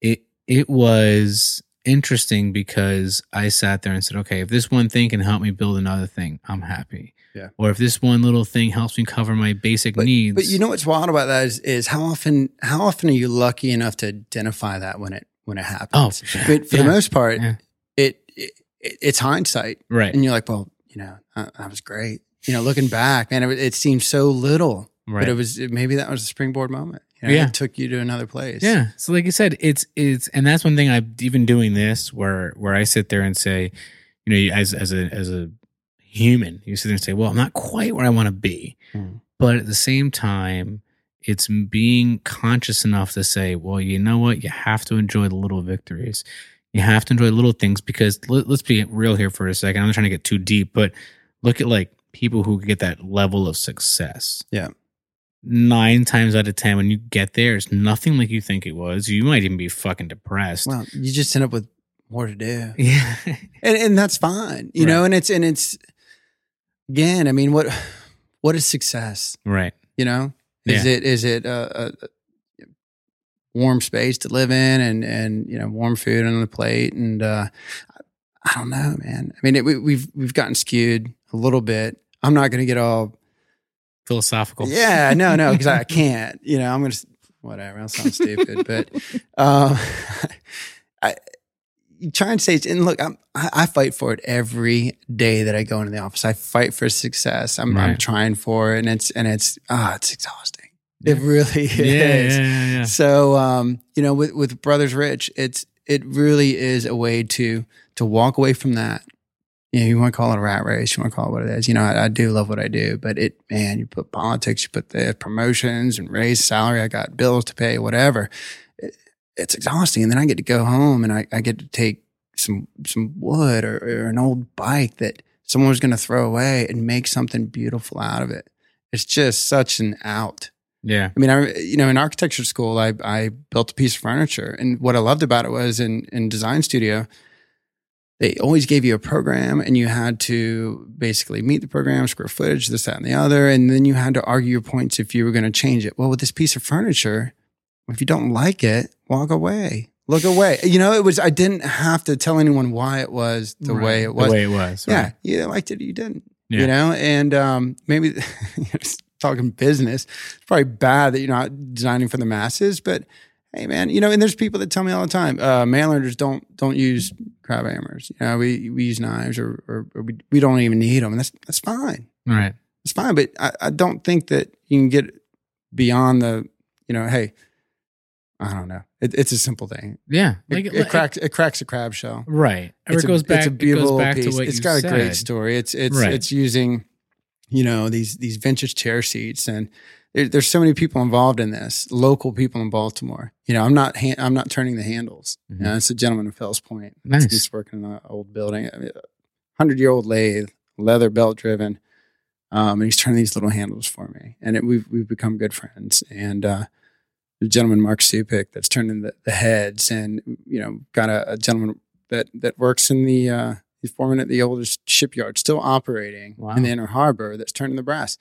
[SPEAKER 2] it it was interesting because I sat there and said, okay, if this one thing can help me build another thing, I'm happy.
[SPEAKER 4] Yeah.
[SPEAKER 2] Or if this one little thing helps me cover my basic
[SPEAKER 4] But,
[SPEAKER 2] needs.
[SPEAKER 4] but you know what's wild about that is, is how often how often are you lucky enough to identify that when it when it
[SPEAKER 2] oh,
[SPEAKER 4] happens? but for
[SPEAKER 2] yeah,
[SPEAKER 4] the most part,
[SPEAKER 2] Yeah.
[SPEAKER 4] it, it, it's hindsight,
[SPEAKER 2] right.
[SPEAKER 4] and you're like, well, you know, that, was great. you know, looking back, man, it, it seemed so little,
[SPEAKER 2] right.
[SPEAKER 4] but it was maybe that was a springboard moment. You know,
[SPEAKER 2] Yeah.
[SPEAKER 4] It took you to another place.
[SPEAKER 2] Yeah. So like you said, it's it's and that's one thing I've even doing this where where I sit there and say, you know, as as a as a human, you sit there and say, well, I'm not quite where I want to be,
[SPEAKER 4] Mm.
[SPEAKER 2] but at the same time, it's being conscious enough to say, well, you know what, you have to enjoy the little victories. You have to enjoy little things because let, let's be real here for a second. I'm not trying to get too deep, but look at like people who get that level of success.
[SPEAKER 4] Yeah.
[SPEAKER 2] Nine times out of ten, when you get there, it's nothing like you think it was. You might even be fucking depressed.
[SPEAKER 4] Well, you just end up with more to do.
[SPEAKER 2] yeah,
[SPEAKER 4] and and that's fine, you know. And it's and it's again. I mean, what what is success?
[SPEAKER 2] right.
[SPEAKER 4] You know, is
[SPEAKER 2] Yeah.
[SPEAKER 4] it is it a a warm space to live in and and you know warm food on the plate and uh, I don't know, man. I mean, it, we, we've we've gotten skewed a little bit. I'm not going to get all
[SPEAKER 2] Philosophical.
[SPEAKER 4] yeah, no, no, because I can't. You know, I'm gonna whatever. I'll sound stupid, but um, I you try and say. And look, I'm, I, I fight for it every day that I go into the office. I fight for success. I'm, I'm trying for it, and it's and it's ah, it's exhausting. It really
[SPEAKER 2] Yeah, yeah,
[SPEAKER 4] is.
[SPEAKER 2] yeah, yeah.
[SPEAKER 4] So, um, you know, with with Brothers Rich, it's it really is a way to to walk away from that. You know, you want to call it a rat race, you want to call it what it is. You know, I, I do love what I do, but it, man, you put politics, you put the promotions and raise salary. I got bills to pay, whatever. It, it's exhausting, and then I get to go home and I, I get to take some some wood or, or an old bike that someone was going to throw away and make something beautiful out of it. It's just such an out.
[SPEAKER 2] Yeah.
[SPEAKER 4] I mean, I you know, in architecture school, I I built a piece of furniture, and what I loved about it was in in design studio, they always gave you a program, and you had to basically meet the program, square footage, this, that, and the other, and then you had to argue your points if you were going to change it. Well, with this piece of furniture, if you don't like it, walk away, look away. You know, it was I didn't have to tell anyone why it was the
[SPEAKER 2] Right.
[SPEAKER 4] way it was.
[SPEAKER 2] The way it was.
[SPEAKER 4] yeah,
[SPEAKER 2] right.
[SPEAKER 4] you liked it, you didn't
[SPEAKER 2] Yeah.
[SPEAKER 4] you know and um, maybe talking business it's probably bad that you're not designing for the masses but hey man you know and there's people that tell me all the time uh mainlanders don't don't use crab hammers you know we we use knives or or, or we, we don't even need them and that's that's fine
[SPEAKER 2] Right.
[SPEAKER 4] it's fine but I, I don't think that you can get beyond the you know hey i don't know it, it's a simple thing
[SPEAKER 2] Yeah.
[SPEAKER 4] it,
[SPEAKER 2] Like
[SPEAKER 4] it, cracks it cracks a crab shell
[SPEAKER 2] Right. Or
[SPEAKER 4] it's
[SPEAKER 2] it goes
[SPEAKER 4] a,
[SPEAKER 2] back.
[SPEAKER 4] It's a
[SPEAKER 2] it
[SPEAKER 4] beautiful
[SPEAKER 2] goes back
[SPEAKER 4] piece. It's got
[SPEAKER 2] said.
[SPEAKER 4] a great story. It's it's
[SPEAKER 2] Right.
[SPEAKER 4] it's using, you know, these these vintage chair seats, and there, there's so many people involved in this. Local people in Baltimore. You know, I'm not ha- I'm not turning the handles.
[SPEAKER 2] Mhm.
[SPEAKER 4] You know, it's a gentleman in Fells Point.
[SPEAKER 2] Nice.
[SPEAKER 4] He's working in an old building, hundred year old lathe, leather belt driven. Um, and he's turning these little handles for me, and it, we've we've become good friends. And uh, the gentleman Mark Supik that's turning the, the heads, and you know, got a, a gentleman that that works in the uh, he's foreman at the oldest shipyard, still operating
[SPEAKER 2] Wow.
[SPEAKER 4] in the inner harbor, that's turning the brass.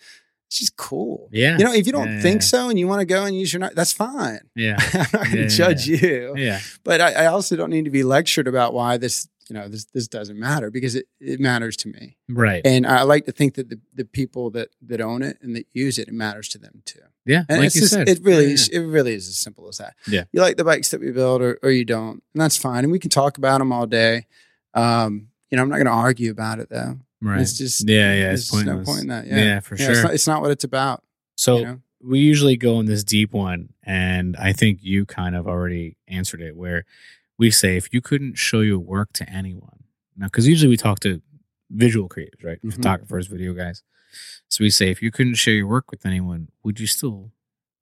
[SPEAKER 4] It's just cool.
[SPEAKER 2] Yeah.
[SPEAKER 4] You know, if you don't
[SPEAKER 2] Yeah,
[SPEAKER 4] think
[SPEAKER 2] yeah.
[SPEAKER 4] so and you want to go and use your knife, that's fine.
[SPEAKER 2] Yeah.
[SPEAKER 4] I'm not going to
[SPEAKER 2] Yeah,
[SPEAKER 4] judge you,
[SPEAKER 2] Yeah.
[SPEAKER 4] but I, I also don't need to be lectured about why this, you know, this this doesn't matter because it, it matters to me.
[SPEAKER 2] Right.
[SPEAKER 4] And I like to think that the, the people that that own it and that use it, it matters to them too.
[SPEAKER 2] yeah.
[SPEAKER 4] And
[SPEAKER 2] like
[SPEAKER 4] it's
[SPEAKER 2] you
[SPEAKER 4] just,
[SPEAKER 2] said.
[SPEAKER 4] it really is, it really is as simple as that.
[SPEAKER 2] Yeah.
[SPEAKER 4] You like the bikes that we build or, or you don't, and that's fine. And we can talk about them all day. Um, you know, I'm not going to argue about it though.
[SPEAKER 2] Right.
[SPEAKER 4] It's just
[SPEAKER 2] yeah. Yeah. It's
[SPEAKER 4] there's no point in that.
[SPEAKER 2] Yeah.
[SPEAKER 4] Yeah.
[SPEAKER 2] for
[SPEAKER 4] Yeah,
[SPEAKER 2] sure.
[SPEAKER 4] It's not, it's not what it's about.
[SPEAKER 2] so
[SPEAKER 4] you know?
[SPEAKER 2] we usually go in this deep one, and I think you kind of already answered it, where we say if you couldn't show your work to anyone, now because usually we talk to visual creators, right,
[SPEAKER 4] Mhm.
[SPEAKER 2] photographers, video guys. So we say if you couldn't share your work with anyone, would you still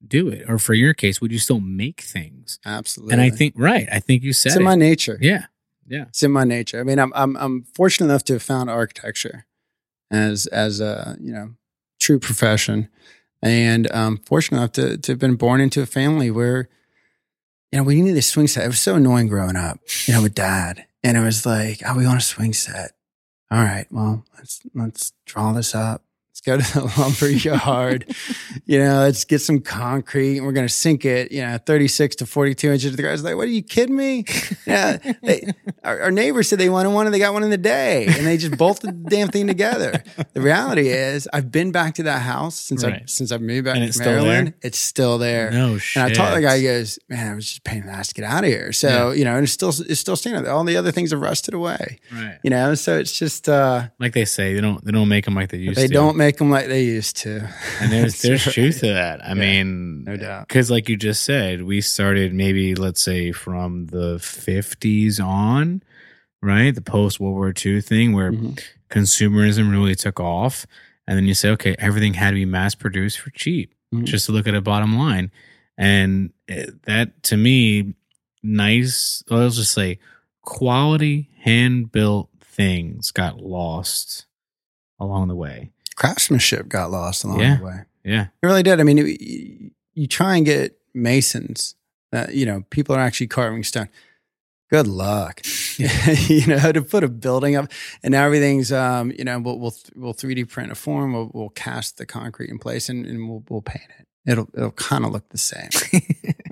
[SPEAKER 2] do it? Or for your case, would you still make things?
[SPEAKER 4] Absolutely.
[SPEAKER 2] And I think right, I think you said
[SPEAKER 4] it's in
[SPEAKER 2] it.
[SPEAKER 4] my nature.
[SPEAKER 2] yeah, yeah,
[SPEAKER 4] It's in my nature. I mean, I'm I'm I'm fortunate enough to have found architecture as as a you know true profession, and um, fortunate enough to to have been born into a family where you know we needed a swing set. It was so annoying growing up, you know, with dad, and it was like, oh, we want a swing set. All right, well, let's let's draw this up. Go to the lumber yard. you know, let's get some concrete and we're going to sink it, you know, 36 to 42 inches. The guy's like, what are you kidding me? Yeah. They, our, our neighbor said they wanted one and they got one in the day and they just bolted the damn thing together. The reality is I've been back to that house since I
[SPEAKER 2] Right.
[SPEAKER 4] since I've moved back
[SPEAKER 2] And
[SPEAKER 4] to
[SPEAKER 2] it's still
[SPEAKER 4] Maryland.
[SPEAKER 2] there?
[SPEAKER 4] It's still there.
[SPEAKER 2] no shit.
[SPEAKER 4] And I told the guy, he goes, man, I was just paying the ass to get out of here. So, you know, and it's still, it's still standing there. All the other things have rusted away,
[SPEAKER 2] right?
[SPEAKER 4] you know? So it's just, uh,
[SPEAKER 2] Like they say, they don't they don't make them like they used
[SPEAKER 4] they
[SPEAKER 2] to.
[SPEAKER 4] They don't make them like they used to.
[SPEAKER 2] And there's there's
[SPEAKER 4] right.
[SPEAKER 2] truth to that. I
[SPEAKER 4] Yeah,
[SPEAKER 2] mean,
[SPEAKER 4] no doubt.
[SPEAKER 2] Because, like you just said, we started maybe let's say from the 50s on, right? The post World War II thing where
[SPEAKER 4] Mhm.
[SPEAKER 2] consumerism really took off, and then you say, okay, everything had to be mass produced for cheap,
[SPEAKER 4] Mhm.
[SPEAKER 2] just to look at a bottom line, and that to me, nice. I'll just say, quality hand built things got lost along the way.
[SPEAKER 4] Craftsmanship got lost along
[SPEAKER 2] Yeah.
[SPEAKER 4] the way.
[SPEAKER 2] Yeah,
[SPEAKER 4] It really did. I mean, it, you, try and get masons, that you know, people are actually carving stone. Good luck, you know, to put a building up and now everything's, um, you know, we'll, we'll, we'll 3D print a form, we'll, we'll cast the concrete in place and, and we'll, we'll paint it. It'll, it'll kind of look the same.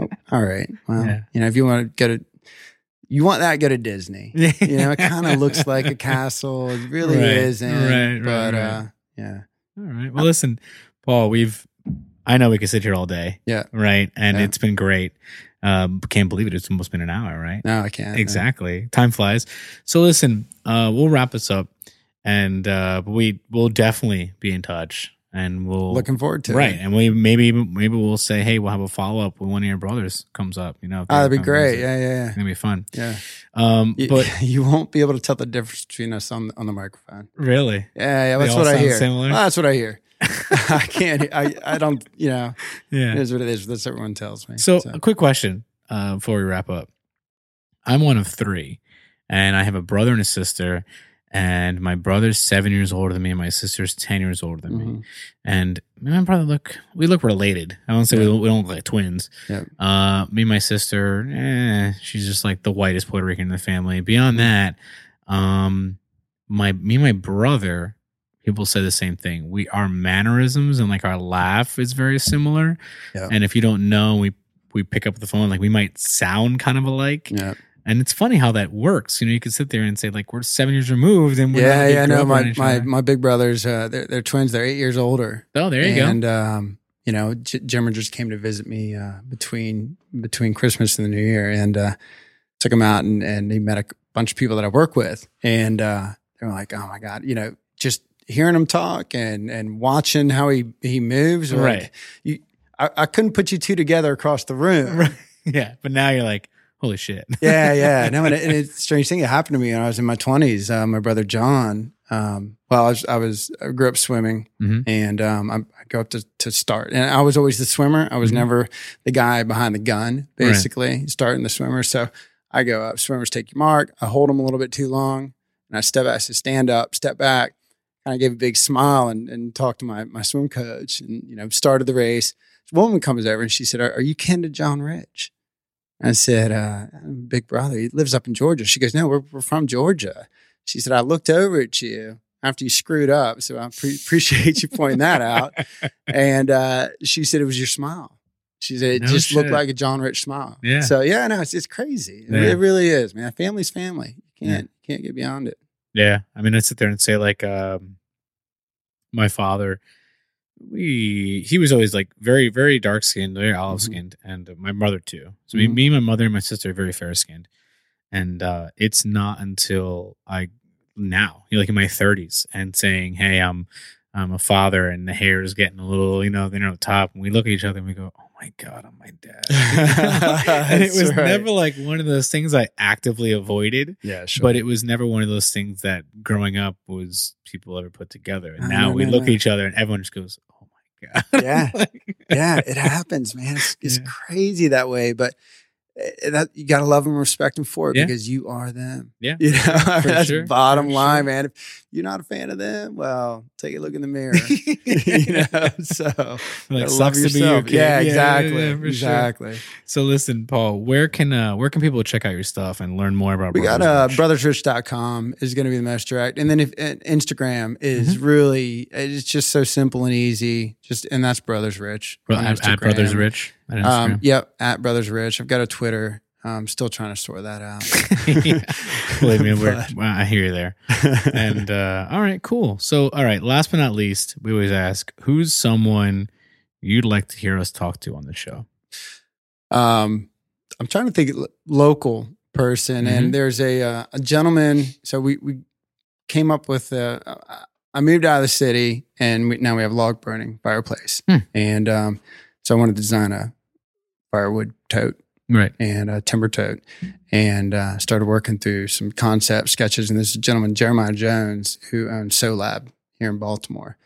[SPEAKER 4] Oh, all right. Well,
[SPEAKER 2] Yeah.
[SPEAKER 4] you know, if you want to go to, you want that, go to Disney. You know, it kind of looks like a castle. It really
[SPEAKER 2] Right,
[SPEAKER 4] isn't.
[SPEAKER 2] right, right,
[SPEAKER 4] but,
[SPEAKER 2] right.
[SPEAKER 4] uh, yeah.
[SPEAKER 2] All right. Well, listen, Paul, we've, I know we could sit here all day.
[SPEAKER 4] Yeah.
[SPEAKER 2] Right. And
[SPEAKER 4] Yeah.
[SPEAKER 2] it's been great. Um, can't believe it. It's almost been an hour, right?
[SPEAKER 4] No, I can't.
[SPEAKER 2] Exactly. Time flies. So listen, uh, we'll wrap this up and, uh, we will definitely be in touch and we'll,
[SPEAKER 4] Looking forward to it.
[SPEAKER 2] right. And we maybe, maybe we'll say, Hey, we'll have a follow up when one of your brothers comes up, you know,
[SPEAKER 4] Oh, that'd be great.
[SPEAKER 2] visit.
[SPEAKER 4] Yeah, yeah,
[SPEAKER 2] It's gonna be fun.
[SPEAKER 4] yeah.
[SPEAKER 2] Um,
[SPEAKER 4] yeah.
[SPEAKER 2] but
[SPEAKER 4] You, you won't be able to tell the difference between us on on the microphone.
[SPEAKER 2] really,
[SPEAKER 4] Yeah, yeah. That's what I hear.
[SPEAKER 2] similar?
[SPEAKER 4] Well, that's what I hear. I can't. I I don't. You know,
[SPEAKER 2] yeah.
[SPEAKER 4] it is what it is. That's what everyone tells me.
[SPEAKER 2] So, a quick question uh, before we wrap up. I'm one of three, and I have a brother and a sister. And my brother's seven years older than me, and my sister's ten years older than me.
[SPEAKER 4] Mhm.
[SPEAKER 2] And me and my brother look, we look related. I won't say we,
[SPEAKER 4] Yeah.
[SPEAKER 2] don't, we don't look like twins.
[SPEAKER 4] Yeah.
[SPEAKER 2] Uh, me and my sister, eh, she's just like the whitest Puerto Rican in the family. Beyond that, um, my me and my brother, people say the same thing. We our mannerisms and like our laugh is very similar.
[SPEAKER 4] Yeah.
[SPEAKER 2] And if you don't know, we we pick up the phone like we might sound kind of alike.
[SPEAKER 4] yeah,
[SPEAKER 2] And it's funny how that works. You know, you could sit there and say like we're seven years removed, and we're
[SPEAKER 4] yeah, yeah. No, my my my big brothers. Uh, they're they're twins. They're eight years older.
[SPEAKER 2] oh, there you go.
[SPEAKER 4] and um, you know, J- Jimmer just came to visit me uh, between between Christmas and the New Year, and uh, took him out, and and he met a bunch of people that I work with, and uh, they're like, "Oh my god," you know, just hearing him talk and and watching how he he moves, like,
[SPEAKER 2] Right.
[SPEAKER 4] you, I, I couldn't put you two together across the room.
[SPEAKER 2] Right. Yeah, but now you're like, holy shit.
[SPEAKER 4] yeah, yeah. No, and, it, and it's a strange thing. It happened to me when I was in my twenties. Uh, my brother John. Um, well, I was, I was I grew up swimming,
[SPEAKER 2] Mhm.
[SPEAKER 4] and um, I, I go up to to start, and I was always the swimmer. I was
[SPEAKER 2] Mhm.
[SPEAKER 4] never the guy behind the gun,
[SPEAKER 2] Right.
[SPEAKER 4] basically starting the swimmer. So I go up. Swimmers take your mark. I hold them a little bit too long, and I step. I said, stand up, step back. Kind of gave a big smile and, and talked to my my swim coach, and you know started the race. This woman comes over and she said, "Are, are you kin to John Rich?" I said, uh, Big brother, he lives up in Georgia. She goes, No, we're, we're from Georgia. She said, I looked over at you after you screwed up. So I pre- appreciate you pointing that out. And uh, she said, It was your smile. She said, It
[SPEAKER 2] No
[SPEAKER 4] just looked like a John Rich smile.
[SPEAKER 2] Yeah.
[SPEAKER 4] So, yeah, no, it's, it's crazy. It,
[SPEAKER 2] Yeah.
[SPEAKER 4] it really is, man. Family's family. You can't, can't get beyond it.
[SPEAKER 2] Yeah. I mean, I sit there and say like, um, my father, we he was always like very very dark skinned, very olive skinned, and uh, my mother too. So me,
[SPEAKER 4] Mhm.
[SPEAKER 2] me, my mother, and my sister are very fair skinned, and uh, it's not until I now, you know, like in my thirties, and saying, "Hey, I'm I'm a father," and the hair is getting a little, you know, they're on top, and we look at each other and we go, "Oh my god, I'm my dad," and it was
[SPEAKER 4] right.
[SPEAKER 2] never like one of those things I actively avoided
[SPEAKER 4] Yeah, sure.
[SPEAKER 2] but it was never one of those things that growing up was people ever put together. And now
[SPEAKER 4] no,
[SPEAKER 2] we
[SPEAKER 4] no,
[SPEAKER 2] look at each other and everyone just goes, "Oh my god!"
[SPEAKER 4] Yeah.
[SPEAKER 2] Like-
[SPEAKER 4] yeah, it happens, man. It's, it's
[SPEAKER 2] Yeah.
[SPEAKER 4] crazy that way, but that you got to love them, and respect them for it
[SPEAKER 2] Yeah.
[SPEAKER 4] because you are them.
[SPEAKER 2] Yeah.
[SPEAKER 4] you know, I mean, that's
[SPEAKER 2] sure,
[SPEAKER 4] bottom
[SPEAKER 2] for
[SPEAKER 4] line,
[SPEAKER 2] sure.
[SPEAKER 4] man. If you're not a fan of them, well, take a look in the mirror. you know, so
[SPEAKER 2] like
[SPEAKER 4] gotta
[SPEAKER 2] sucks be you,
[SPEAKER 4] yourself.
[SPEAKER 2] kid.
[SPEAKER 4] Yeah, exactly,
[SPEAKER 2] yeah, for sure.
[SPEAKER 4] exactly.
[SPEAKER 2] So listen, Paul, where can uh, where can people check out your stuff and learn more about?
[SPEAKER 4] We got
[SPEAKER 2] Brothers
[SPEAKER 4] uh,
[SPEAKER 2] Rich?
[SPEAKER 4] brothersrich.com is going to be the most direct. And then if and Instagram is
[SPEAKER 2] Mm-hmm.
[SPEAKER 4] really, it's just so simple and easy. Just, and that's Brothers Rich. On
[SPEAKER 2] at, at Brothers Rich.
[SPEAKER 4] Um, yep, at Brothers Rich. I've got a Twitter. I'm still trying to sort that out.
[SPEAKER 2] Believe me,
[SPEAKER 4] But-
[SPEAKER 2] well, I hear you there. And uh, all right, cool. So, all right, last but not least, we always ask who's someone you'd like to hear us talk to on the show.
[SPEAKER 4] um, I'm trying to think lo- local person,
[SPEAKER 2] Mhm.
[SPEAKER 4] and there's a uh, a gentleman. So we we came up with a. I moved out of the city, and we, now we have log burning fireplace.
[SPEAKER 2] Hmm.
[SPEAKER 4] And um, so I wanted to design a firewood tote
[SPEAKER 2] Right.
[SPEAKER 4] and a timber tote, and uh, started working through some concept sketches. And this gentleman, Jeremiah Jones, who owns Sew Lab here in Baltimore.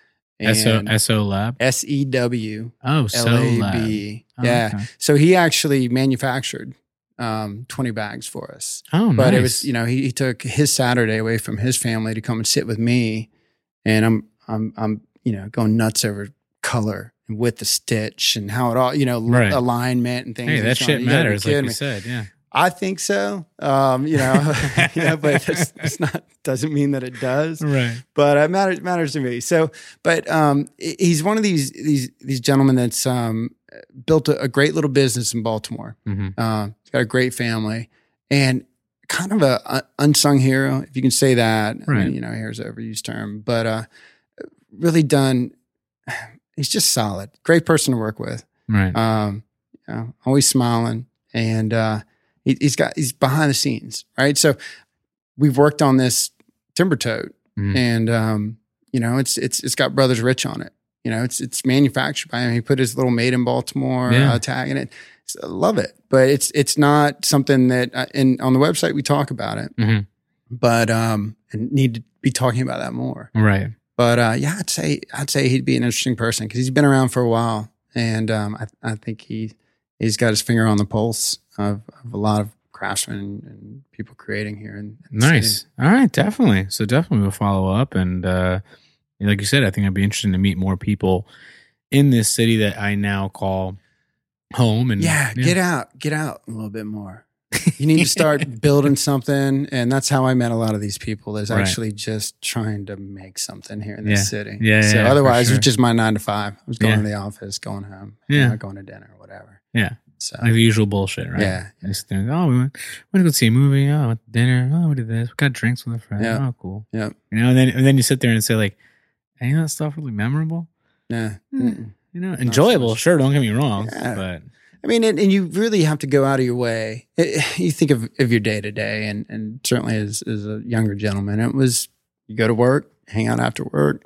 [SPEAKER 2] SO, SO Lab.
[SPEAKER 4] S E W
[SPEAKER 2] Oh,
[SPEAKER 4] Sew
[SPEAKER 2] Lab. Oh,
[SPEAKER 4] Yeah.
[SPEAKER 2] okay.
[SPEAKER 4] So he actually manufactured um, 20 bags for us.
[SPEAKER 2] Oh,
[SPEAKER 4] But
[SPEAKER 2] nice.
[SPEAKER 4] it was, you know, he, he took his Saturday away from his family to come and sit with me. And I'm, I'm, I'm, you know, going nuts over color with the stitch and how it all, you know,
[SPEAKER 2] Right.
[SPEAKER 4] alignment and things.
[SPEAKER 2] Hey, that shit
[SPEAKER 4] gotta
[SPEAKER 2] matters, like you
[SPEAKER 4] me.
[SPEAKER 2] said. Yeah.
[SPEAKER 4] I think so. Um, you know, you know, but it's, it's not, doesn't mean that it does
[SPEAKER 2] Right.
[SPEAKER 4] but it matters matters to me. So, but um, he's one of these these these gentlemen that's um, built a, a great little business in Baltimore.
[SPEAKER 2] hmm
[SPEAKER 4] Uh, he's got a great family and kind of a, a unsung hero, if you can say that. I
[SPEAKER 2] Right.
[SPEAKER 4] mean, you know, here's an overused term, but uh, really done. He's just solid, great person to work with.
[SPEAKER 2] Right.
[SPEAKER 4] Um, you know, always smiling, and uh, he, he's got he's behind the scenes, right? So we've worked on this timber tote,
[SPEAKER 2] Mhm.
[SPEAKER 4] and um, you know, it's it's it's got Brothers Rich on it. You know, it's it's manufactured by him. He put his little "Made in Baltimore"
[SPEAKER 2] Yeah.
[SPEAKER 4] uh, tag in it. So I love it, but it's it's not something that. Uh, and on the website we talk about it,
[SPEAKER 2] Mhm.
[SPEAKER 4] but um, and need to be talking about that more.
[SPEAKER 2] Right.
[SPEAKER 4] But uh, yeah, I'd say I'd say he'd be an interesting person because he's been around for a while, and um, I, I think he he's got his finger on the pulse of, of a lot of craftsmen and, and people creating here. In, in
[SPEAKER 2] Nice.
[SPEAKER 4] city.
[SPEAKER 2] All right. Definitely. So definitely we'll follow up. And uh, like you said, I think I'd be interested to meet more people in this city that I now call home. And
[SPEAKER 4] Yeah, get out, get out a little bit more. You need to start building something, and that's how I met a lot of these people. Is
[SPEAKER 2] Right.
[SPEAKER 4] actually just trying to make something here in
[SPEAKER 2] Yeah.
[SPEAKER 4] this city.
[SPEAKER 2] Yeah,
[SPEAKER 4] So
[SPEAKER 2] yeah,
[SPEAKER 4] otherwise,
[SPEAKER 2] sure.
[SPEAKER 4] it's just my nine to five. I was going
[SPEAKER 2] Yeah.
[SPEAKER 4] to the office, going home,
[SPEAKER 2] Yeah.
[SPEAKER 4] going to dinner, or whatever.
[SPEAKER 2] Yeah.
[SPEAKER 4] So
[SPEAKER 2] like the usual bullshit, right?
[SPEAKER 4] yeah,
[SPEAKER 2] there, oh, we went, we went to go see a movie. Oh, went to dinner. Oh, we did this. We got drinks with a friend.
[SPEAKER 4] Yeah.
[SPEAKER 2] Oh, cool.
[SPEAKER 4] yeah,
[SPEAKER 2] You know, and then and then you sit there and say like, any of that stuff really memorable?
[SPEAKER 4] yeah.
[SPEAKER 2] Mm,
[SPEAKER 4] mm-mm.
[SPEAKER 2] You know, enjoyable. Sure, don't get me wrong,
[SPEAKER 4] Yeah.
[SPEAKER 2] but
[SPEAKER 4] I mean, and, and you really have to go out of your way. It- you think of, of your day to day, and and certainly as as a younger gentleman, it was you go to work, hang out after work,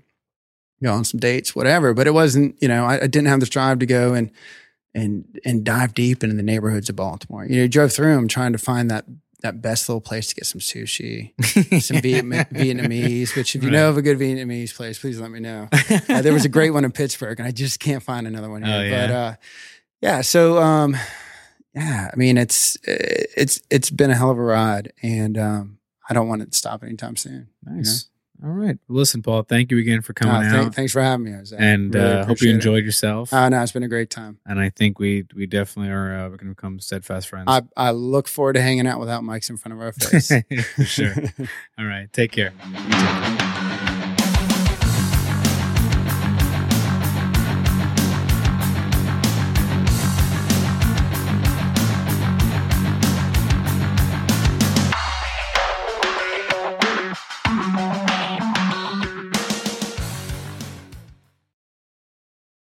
[SPEAKER 4] go on some dates, whatever. But it wasn't, you know, I, I didn't have the drive to go and and and dive deep into the neighborhoods of Baltimore. You know, you drove through them trying to find that that best little place to get some sushi, some Vietnam, Vietnamese. Which, if you
[SPEAKER 2] Right.
[SPEAKER 4] know of a good Vietnamese place, please let me know. Uh, there was a great one in Pittsburgh, and I just can't find another one here.
[SPEAKER 2] Oh, yeah?
[SPEAKER 4] But uh, yeah, so um, yeah, I mean it's it's it's been a hell of a ride, and um, I don't want it to stop anytime soon.
[SPEAKER 2] nice. All right. Listen, Paul, thank you again for coming
[SPEAKER 4] Uh, thank-
[SPEAKER 2] out.
[SPEAKER 4] thanks for having me, Jose.
[SPEAKER 2] and
[SPEAKER 4] Really
[SPEAKER 2] uh, hope you
[SPEAKER 4] it.
[SPEAKER 2] enjoyed yourself.
[SPEAKER 4] Uh, no, it's been a great time.
[SPEAKER 2] and I think we we definitely are uh, we're going to become steadfast friends.
[SPEAKER 4] I, I look forward to hanging out without mics in front of our face.
[SPEAKER 2] For sure. All right. Take care.